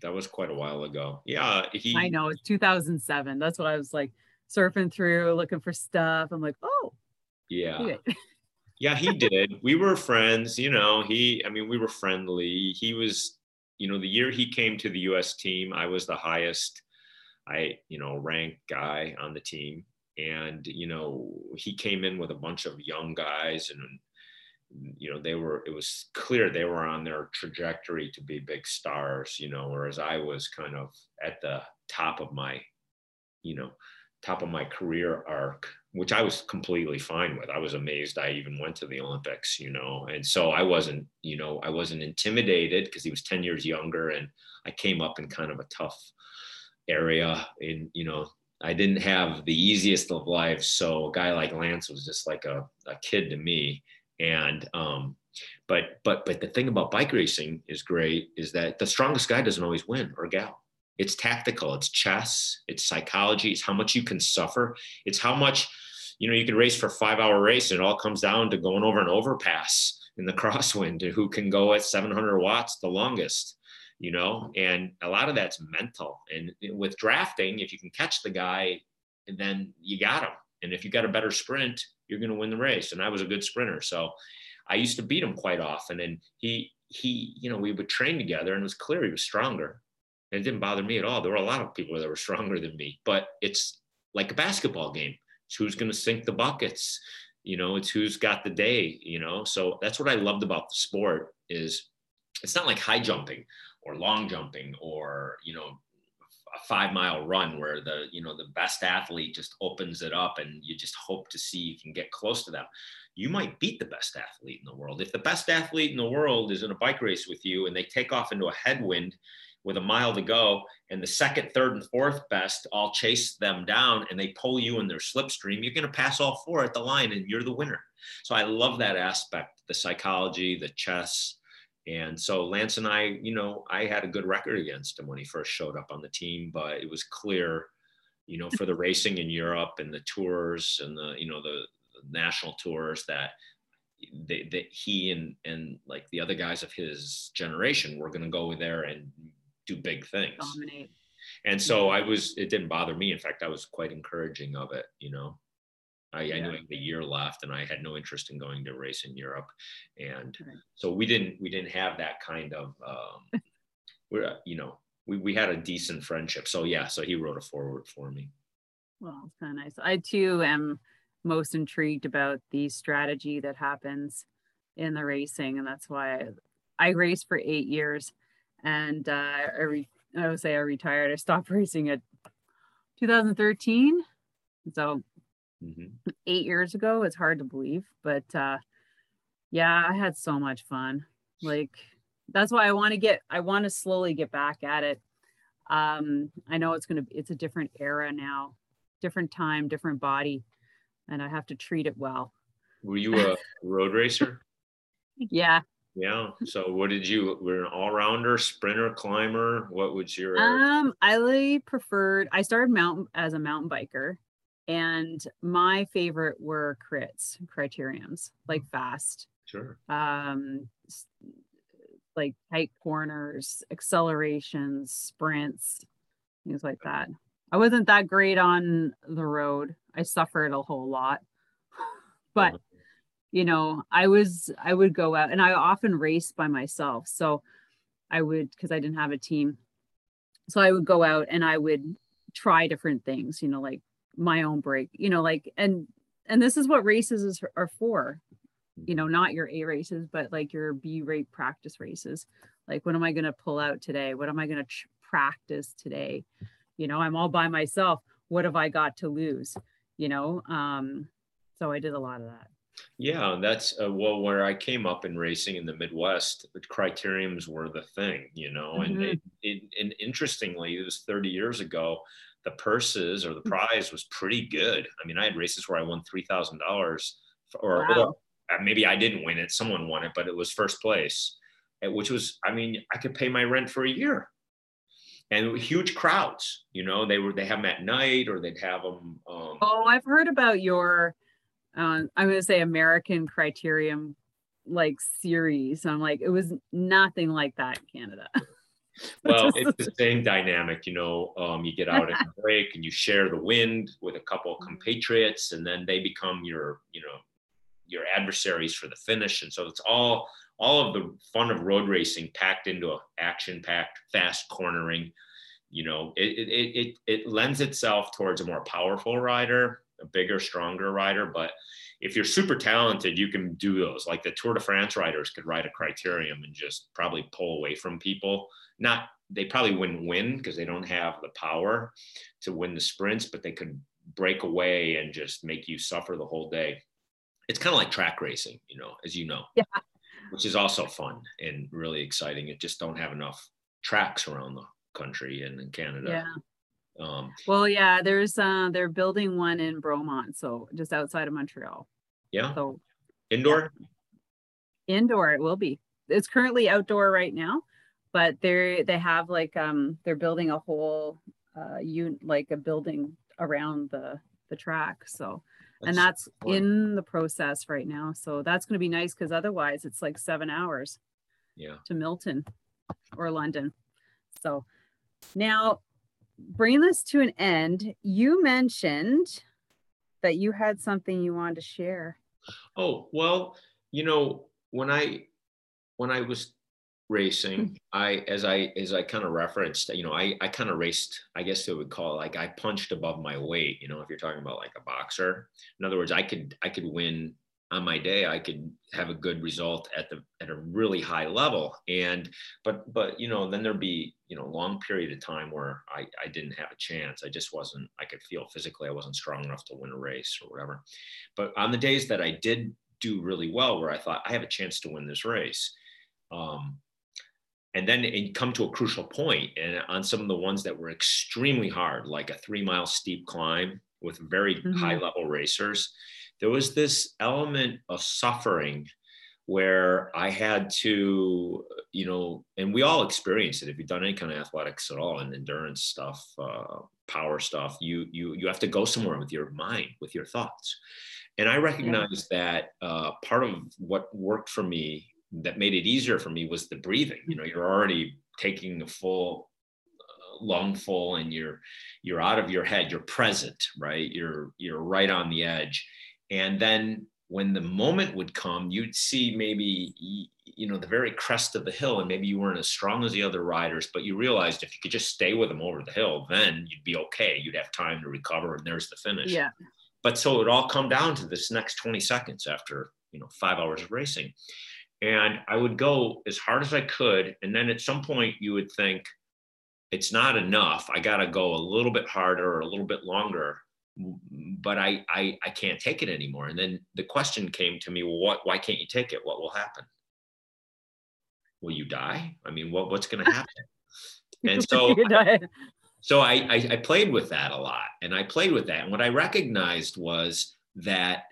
that was quite a while ago. Yeah, he. I know it's 2007. That's what I was like surfing through, looking for stuff. I'm like, oh. Yeah. yeah, he did. We were friends. You know, he. I mean, we were friendly. He was. You know, the year he came to the U.S. team, I was the highest, I you know ranked guy on the team, and you know he came in with a bunch of young guys and you know they were it was clear they were on their trajectory to be big stars you know whereas i was kind of at the top of my you know top of my career arc which i was completely fine with. I was amazed i even went to the olympics you know and so i wasn't you know i wasn't intimidated because he was 10 years younger and i came up in kind of a tough area in you know i didn't have the easiest of lives. So a guy like lance was just like a, a kid to me and um, but but but the thing about bike racing is great is that the strongest guy doesn't always win or gal. It's tactical, it's chess, it's psychology, it's how much you can suffer, it's how much you know you can race for a five hour race and it all comes down to going over an overpass in the crosswind who can go at 700 watts the longest you know? And a lot of that's mental. And with drafting if you can catch the guy then you got him And if you got a better sprint, you're going to win the race. And I was a good sprinter. So I used to beat him quite often. And he, he, you know, we would train together and it was clear he was stronger. And it didn't bother me at all. There were a lot of people that were stronger than me, but it's like a basketball game. It's who's going to sink the buckets. You know, it's who's got the day, you know? So that's what I loved about the sport is it's not like high jumping or long jumping or, you know, a five mile run where the you know the best athlete just opens it up and you just hope to see you can get close to them. You might beat the best athlete in the world. If the best athlete in the world is in a bike race with you and they take off into a headwind with a mile to go and the second third and fourth best all chase them down and they pull you in their slipstream you're going to pass all four at the line and you're the winner. So i love that aspect the psychology the chess and so Lance and I, you know, I had a good record against him when he first showed up on the team, but it was clear, you know, for the racing in Europe and the tours and the, you know, the, the national tours that they, that he and and like the other guys of his generation were going to go there and do big things. Dominate. And so mm-hmm. I was, it didn't bother me. In fact, I was quite encouraging of it, you know. I, yeah. I knew I had a year left, and I had no interest in going to race in Europe, and right. so we didn't we didn't have that kind of um, we're you know we we had a decent friendship. So yeah, so he wrote a foreword for me. Well, it's kind of nice. I too am most intrigued about the strategy that happens in the racing, and that's why I, I raced for eight years, and uh, I, re- I would say I retired. I stopped racing at 2013. So mm-hmm. eight years ago. It's hard to believe, but uh, yeah, I had so much fun. Like that's why I want to get. I want to slowly get back at it. Um, I know it's gonna. It's a different era now, different time, different body, and I have to treat it well. Were you a road racer? Yeah. Yeah. So what did you were an all-rounder, sprinter, climber? What was your um I really preferred I started mountain as a mountain biker and my favorite were crits, criteriums, like fast. Sure. Um, like tight corners, accelerations, sprints, things like that. I wasn't that great on the road. I suffered a whole lot. but you know, I was I would go out and I often raced by myself. So I would because I didn't have a team. So I would go out and I would try different things, you know, like my own break you know like and and this is what races is, are for you know not your a races but like your b rate practice races. Like what am i going to pull out today? What am i going to ch- practice today? You know i'm all by myself. What have i got to lose? You know um so i did a lot of that. Yeah that's uh, well where i came up in racing in the midwest the criteriums were the thing you know mm-hmm. and it, it, and interestingly it was 30 years ago the purses or the mm. prize was pretty good. I mean, I had races where I won three thousand dollars, or, wow. or, maybe I didn't win it; someone won it, but it was first place, which was, I mean, I could pay my rent for a year. And huge crowds, you know, they were they have them at night or they'd have them. Um, oh, I've heard about your, uh, I'm going to say American Criterium like series. I'm like, it was nothing like that in Canada. well, it's the same dynamic, you know. Um, you get out at a break and you share the wind with a couple of mm-hmm. compatriots, and then they become your, you know, your adversaries for the finish. And so it's all all of the fun of road racing packed into a action-packed, fast cornering. You know, it it it it lends itself towards a more powerful rider, a bigger, stronger rider, but if you're super talented, you can do those. Like the Tour de France riders could ride a criterium and just probably pull away from people not they probably wouldn't win because they don't have the power to win the sprints, but they could break away and just make you suffer the whole day. It's kind of like track racing, you know, as you know, yeah. which is also fun and really exciting. It just don't have enough tracks around the country and in Canada. Yeah. Um, well, yeah, there's uh, they're building one in Bromont, so just outside of Montreal. Yeah. So indoor. Yeah. Indoor, it will be. It's currently outdoor right now, but they they have like um they're building a whole uh you like a building around the the track so that's and that's in the process right now so that's going to be nice because otherwise it's like seven hours yeah. to milton or london so. Now bringing this to an end you mentioned that you had something you wanted to share. Oh, well, you know, when I when I was racing, hmm. I as I as I kind of referenced, you know, I I kind of raced, I guess they would call it like I punched above my weight, you know, if you're talking about like a boxer. In other words, I could I could win on my day i could have a good result at the at a really high level and but but you know then there'd be you know long period of time where i i didn't have a chance i just wasn't i could feel physically i wasn't strong enough to win a race or whatever but on the days that i did do really well where i thought i have a chance to win this race um, and then it come to a crucial point and on some of the ones that were extremely hard like a three mile steep climb with very mm-hmm. high level racers there was this element of suffering where I had to, you know, and we all experience it. If you've done any kind of athletics at all and endurance stuff, uh, power stuff, you you you have to go somewhere with your mind, with your thoughts. And I recognized yeah. that uh, part of what worked for me, that made it easier for me, was the breathing. You know, you're already taking a full uh, lung full, and you're you're out of your head. You're present, right? You're you're right on the edge and then when the moment would come you'd see maybe you know the very crest of the hill and maybe you weren't as strong as the other riders but you realized if you could just stay with them over the hill then you'd be okay you'd have time to recover and there's the finish yeah but so it all come down to this next 20 seconds after you know five hours of racing and i would go as hard as i could and then at some point you would think it's not enough i got to go a little bit harder or a little bit longer but I, I I can't take it anymore. And then the question came to me, well, what why can't you take it? What will happen? Will you die? I mean, what what's gonna happen? And so so I, I I played with that a lot and I played with that. And what I recognized was that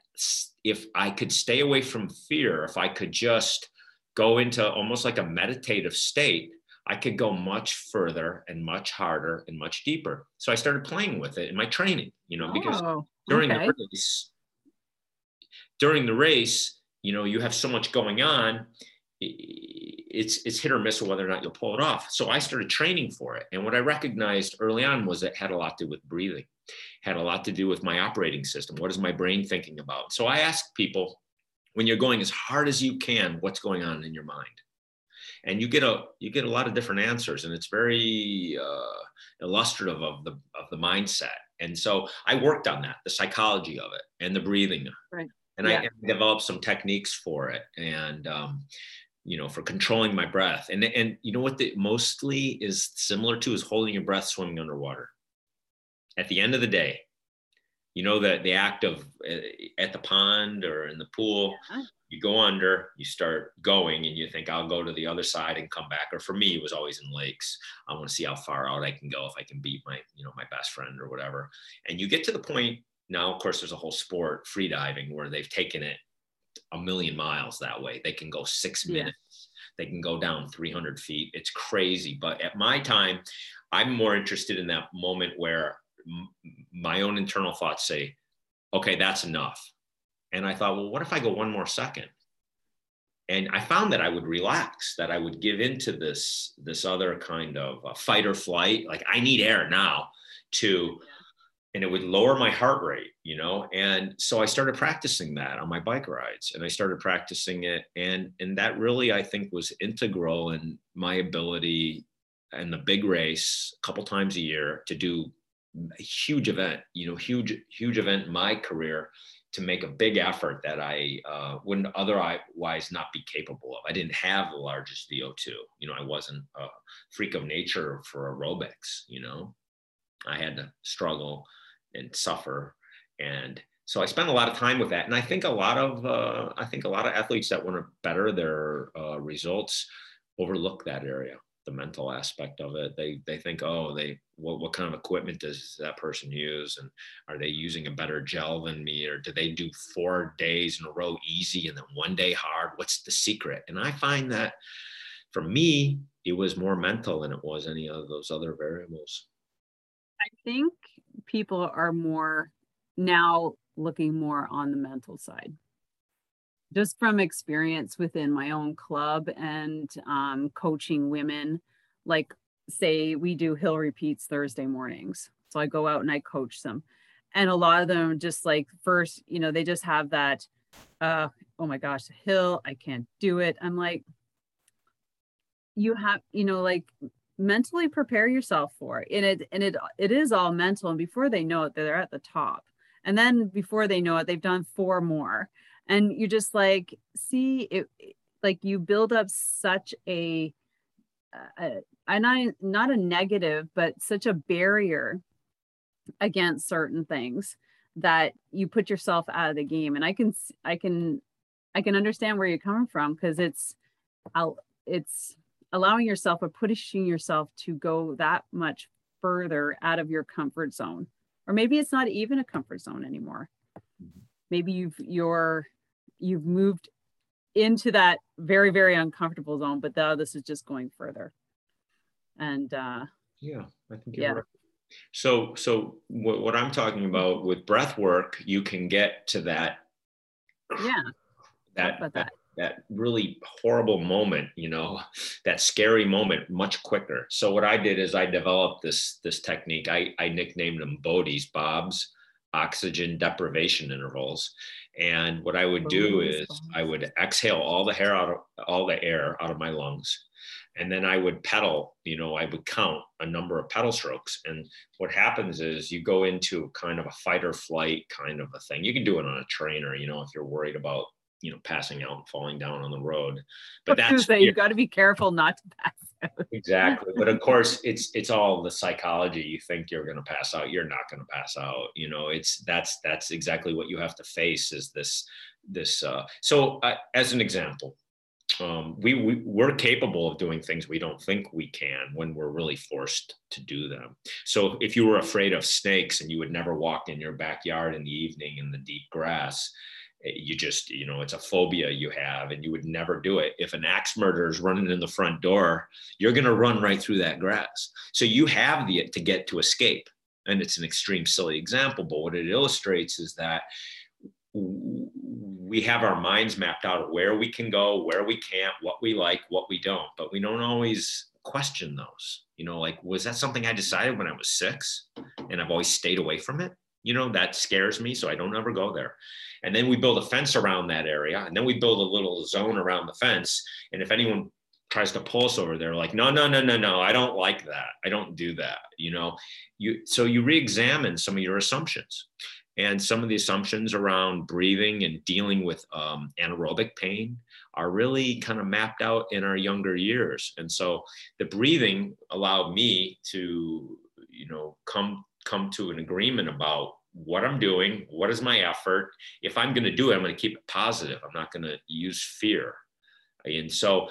if I could stay away from fear, if I could just go into almost like a meditative state, I could go much further and much harder and much deeper. So I started playing with it in my training, you know, because oh, during okay. the race, during the race, you know, you have so much going on. It's it's hit or miss whether or not you'll pull it off. So I started training for it, and what I recognized early on was it had a lot to do with breathing, had a lot to do with my operating system. What is my brain thinking about? So I ask people, when you're going as hard as you can, what's going on in your mind? and you get a you get a lot of different answers and it's very uh, illustrative of the of the mindset and so i worked on that the psychology of it and the breathing right. and yeah. i developed some techniques for it and um, you know for controlling my breath and and you know what the mostly is similar to is holding your breath swimming underwater at the end of the day you know that the act of uh, at the pond or in the pool yeah you go under, you start going, and you think, I'll go to the other side and come back. Or for me, it was always in lakes. I want to see how far out I can go if I can beat my, you know, my best friend or whatever. And you get to the point now, of course, there's a whole sport, free diving, where they've taken it a million miles that way. They can go six minutes. They can go down 300 feet. It's crazy. But at my time, I'm more interested in that moment where my own internal thoughts say, okay, that's enough and I thought, well, what if I go one more second? And I found that I would relax, that I would give into this this other kind of fight or flight, like I need air now, to, and it would lower my heart rate, you know. And so I started practicing that on my bike rides, and I started practicing it, and and that really I think was integral in my ability in the big race a couple times a year to do a huge event, you know, huge huge event in my career to make a big effort that I uh, wouldn't otherwise not be capable of. I didn't have the largest VO2. You know, I wasn't a freak of nature for aerobics. You know, I had to struggle and suffer, and so I spent a lot of time with that. And I think a lot of uh, I think a lot of athletes that want to better their uh, results overlook that area the mental aspect of it. They they think, oh, they what what kind of equipment does that person use, and are they using a better gel than me, or do they do four days in a row easy and then one day hard? What's the secret? And I find that for me, it was more mental than it was any of those other variables. I think people are more now looking more on the mental side just from experience within my own club and um, coaching women, like say we do hill repeats Thursday mornings. So I go out and I coach them. and a lot of them just like first you know they just have that uh oh my gosh hill i can't do it. I'm like you have you know like mentally prepare yourself for it. And it and it it is all mental. And before they know it they're at the top. And then before they know it they've done four more and you just like see it like you build up such a, a, a not not a negative but such a barrier against certain things that you put yourself out of the game. And i can i can i can understand where you're coming from because it's I'll, it's allowing yourself or pushing yourself to go that much further out of your comfort zone. Or maybe it's not even a comfort zone anymore. Mm-hmm. Maybe you've you're you've moved into that very very uncomfortable zone but now this is just going further. And uh yeah i think you're yeah. right. So so what, what i'm talking about with breath work you can get to that yeah that, that that. really horrible moment you know that scary moment much quicker. So what i did is i developed this this technique. I, I nicknamed them BODIs Bob's oxygen deprivation intervals and what i would do is i would exhale all the hair out of all the air out of my lungs. And then i would pedal you know i would count a number of pedal strokes. And what happens is you go into kind of a fight or flight kind of a thing. You can do it on a trainer you know if you're worried about you know passing out and falling down on the road. But that's say, you got to be careful not to pass out. Exactly but of course it's it's all the psychology. You think you're going to pass out you're not going to pass out you know it's that's that's exactly what you have to face is this this uh, so uh, as an example um, we, we we're capable of doing things we don't think we can when we're really forced to do them. So if you were afraid of snakes and you would never walk in your backyard in the evening in the deep grass you just you know it's a phobia you have and you would never do it. If an axe murderer is running in the front door you're going to run right through that grass. So you have the to get to escape. And it's an extreme silly example but what it illustrates is that we have our minds mapped out of where we can go where we can't what we like what we don't. But we don't always question those. You know like was that something i decided when i was six and i've always stayed away from it you know that scares me so i don't ever go there. And then we build a fence around that area and then we build a little zone around the fence and if anyone tries to pull us over there like no no no no no i don't like that. I don't do that you know? You so you re-examine some of your assumptions. And some of the assumptions around breathing and dealing with um, anaerobic pain are really kind of mapped out in our younger years. And so the breathing allowed me to you know come come to an agreement about what I'm doing, what is my effort. If I'm going to do it, I'm going to keep it positive. I'm not going to use fear. And so,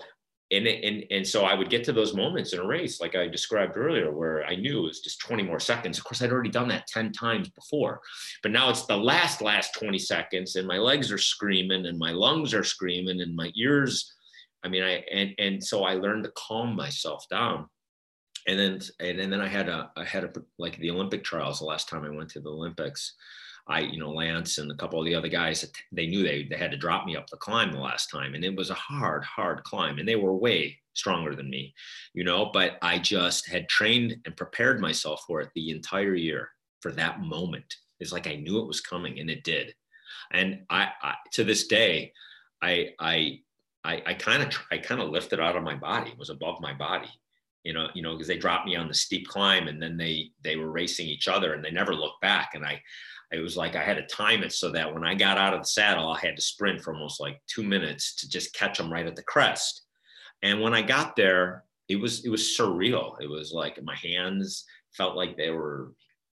and, and, and so I would get to those moments in a race, like I described earlier, where I knew it was just 20 more seconds. Of course, I'd already done that 10 times before, but now it's the last, last 20 seconds, and my legs are screaming, and my lungs are screaming, and my ears. I mean, I, and, and so I learned to calm myself down and then and, then I had a I had a like the Olympic trials the last time I went to the Olympics. I, you know, Lance and a couple of the other guys, they knew they, they had to drop me up the climb the last time. And it was a hard, hard climb. And they were way stronger than me, you know, but I just had trained and prepared myself for it the entire year for that moment. It's like I knew it was coming and it did. And I, I to this day, I, I, I kind of, I kind of lifted out of my body, it was above my body you know, you know, because they dropped me on the steep climb and then they they were racing each other and they never looked back. And I it was like I had to time it so that when I got out of the saddle, I had to sprint for almost like two minutes to just catch them right at the crest. And when I got there, it was it was surreal. It was like my hands felt like they were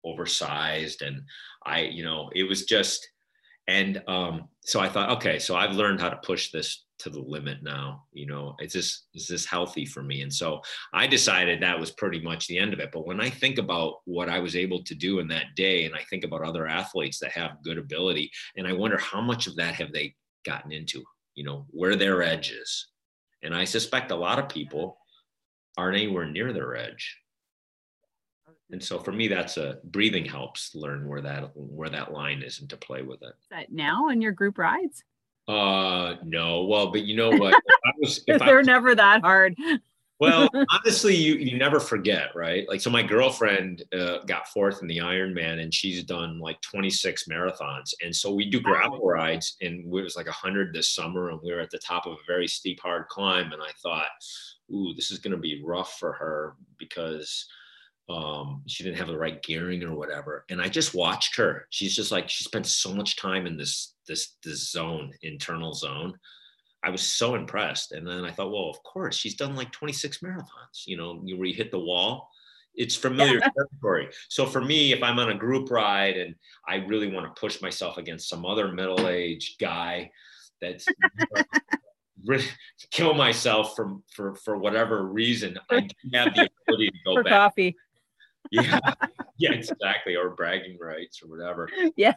oversized and I, you know, it was just and um, so I thought, okay, so I've learned how to push this to the limit now you know is this is this healthy for me. And so i decided that was pretty much the end of it. But when i think about what i was able to do in that day and i think about other athletes that have good ability and i wonder how much of that have they gotten into you know where their edge is. And i suspect a lot of people aren't anywhere near their edge. And so for me that's a breathing helps learn where that where that line is and to play with it. Now in your group rides uh, no. Well, but you know what? Was, they're I, never that hard. well, honestly, you you never forget, right? Like, so my girlfriend uh, got fourth in the Ironman, and she's done like 26 marathons. And so we do gravel rides, and it was like 100 this summer, and we were at the top of a very steep, hard climb. And I thought, ooh, this is going to be rough for her because um, she didn't have the right gearing or whatever. And I just watched her. She's just like she spent so much time in this this this zone, internal zone I was so impressed. And then I thought, well, of course, she's done like 26 marathons, you know, where you hit the wall. It's familiar yeah. territory. So for me, if I'm on a group ride and I really want to push myself against some other middle-aged guy that's kill myself for, for, for whatever reason, I have the ability to go for back. coffee. Yeah. Yeah, exactly. Or bragging rights or whatever. Yeah.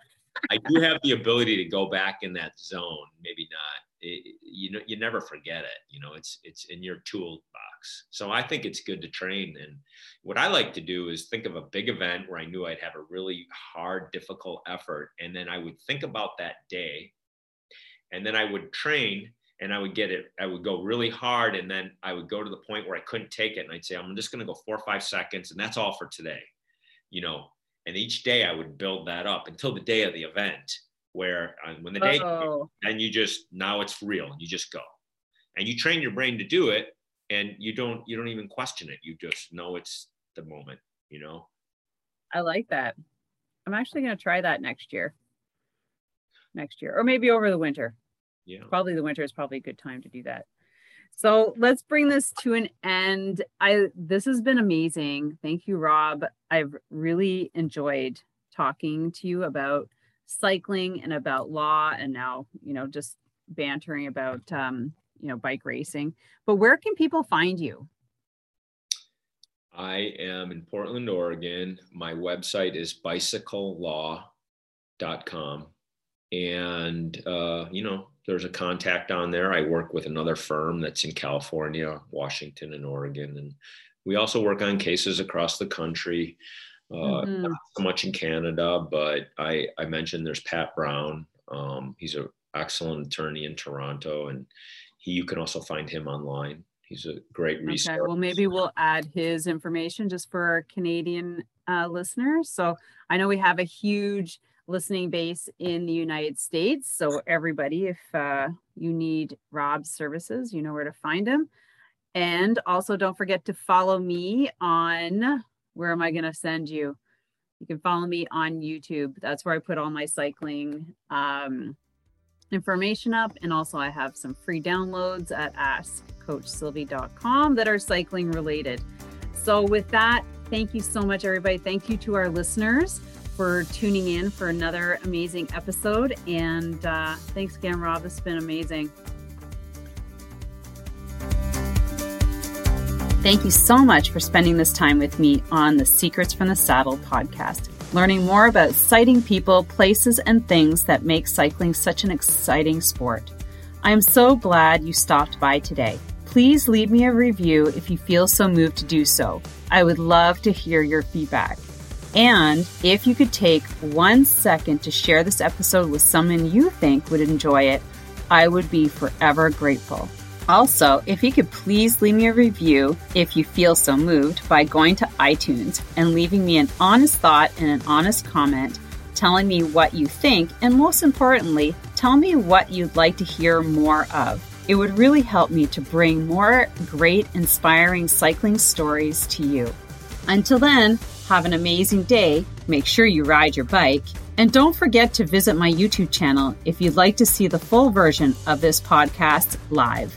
I do have the ability to go back in that zone, maybe not it, you know you never forget it you know it's it's in your toolbox. So i think it's good to train and what i like to do is think of a big event where i knew i'd have a really hard difficult effort and then i would think about that day and then i would train and i would get it i would go really hard and then i would go to the point where i couldn't take it and i'd say i'm just going to go four or five seconds and that's all for today. You know and each day i would build that up until the day of the event where uh, when the day oh. and you just now it's real and you just go. And you train your brain to do it and you don't you don't even question it. You just know it's the moment you know? I like that. I'm actually going to try that next year. Next year or maybe over the winter. Yeah. Probably the winter is probably a good time to do that so let's bring this to an end. I this has been amazing. Thank you rob. I've really enjoyed talking to you about cycling and about law and now you know just bantering about um, you know bike racing. But where can people find you? I am in portland oregon. My website is bicyclelaw.com and uh, you know there's a contact on there i work with another firm that's in california washington and oregon and we also work on cases across the country uh, mm-hmm. Not so much in Canada, but I, I mentioned there's Pat Brown. Um, he's an excellent attorney in Toronto, and he, you can also find him online. He's a great resource. Okay, well, maybe we'll add his information just for our Canadian uh, listeners. So I know we have a huge listening base in the United States. So everybody, if uh, you need Rob's services, you know where to find him. And also, don't forget to follow me on where am I going to send you? You can follow me on YouTube. That's where I put all my cycling um, information up. And also, I have some free downloads at askcoachsylvie.com that are cycling related. So, with that, thank you so much, everybody. Thank you to our listeners for tuning in for another amazing episode. And uh, thanks again, Rob. It's been amazing. Thank you so much for spending this time with me on the Secrets from the Saddle podcast, learning more about sighting people, places, and things that make cycling such an exciting sport. I am so glad you stopped by today. Please leave me a review if you feel so moved to do so. I would love to hear your feedback. And if you could take one second to share this episode with someone you think would enjoy it, I would be forever grateful. Also, if you could please leave me a review if you feel so moved by going to iTunes and leaving me an honest thought and an honest comment telling me what you think, and most importantly, tell me what you'd like to hear more of. It would really help me to bring more great, inspiring cycling stories to you. Until then, have an amazing day. Make sure you ride your bike. And don't forget to visit my YouTube channel if you'd like to see the full version of this podcast live.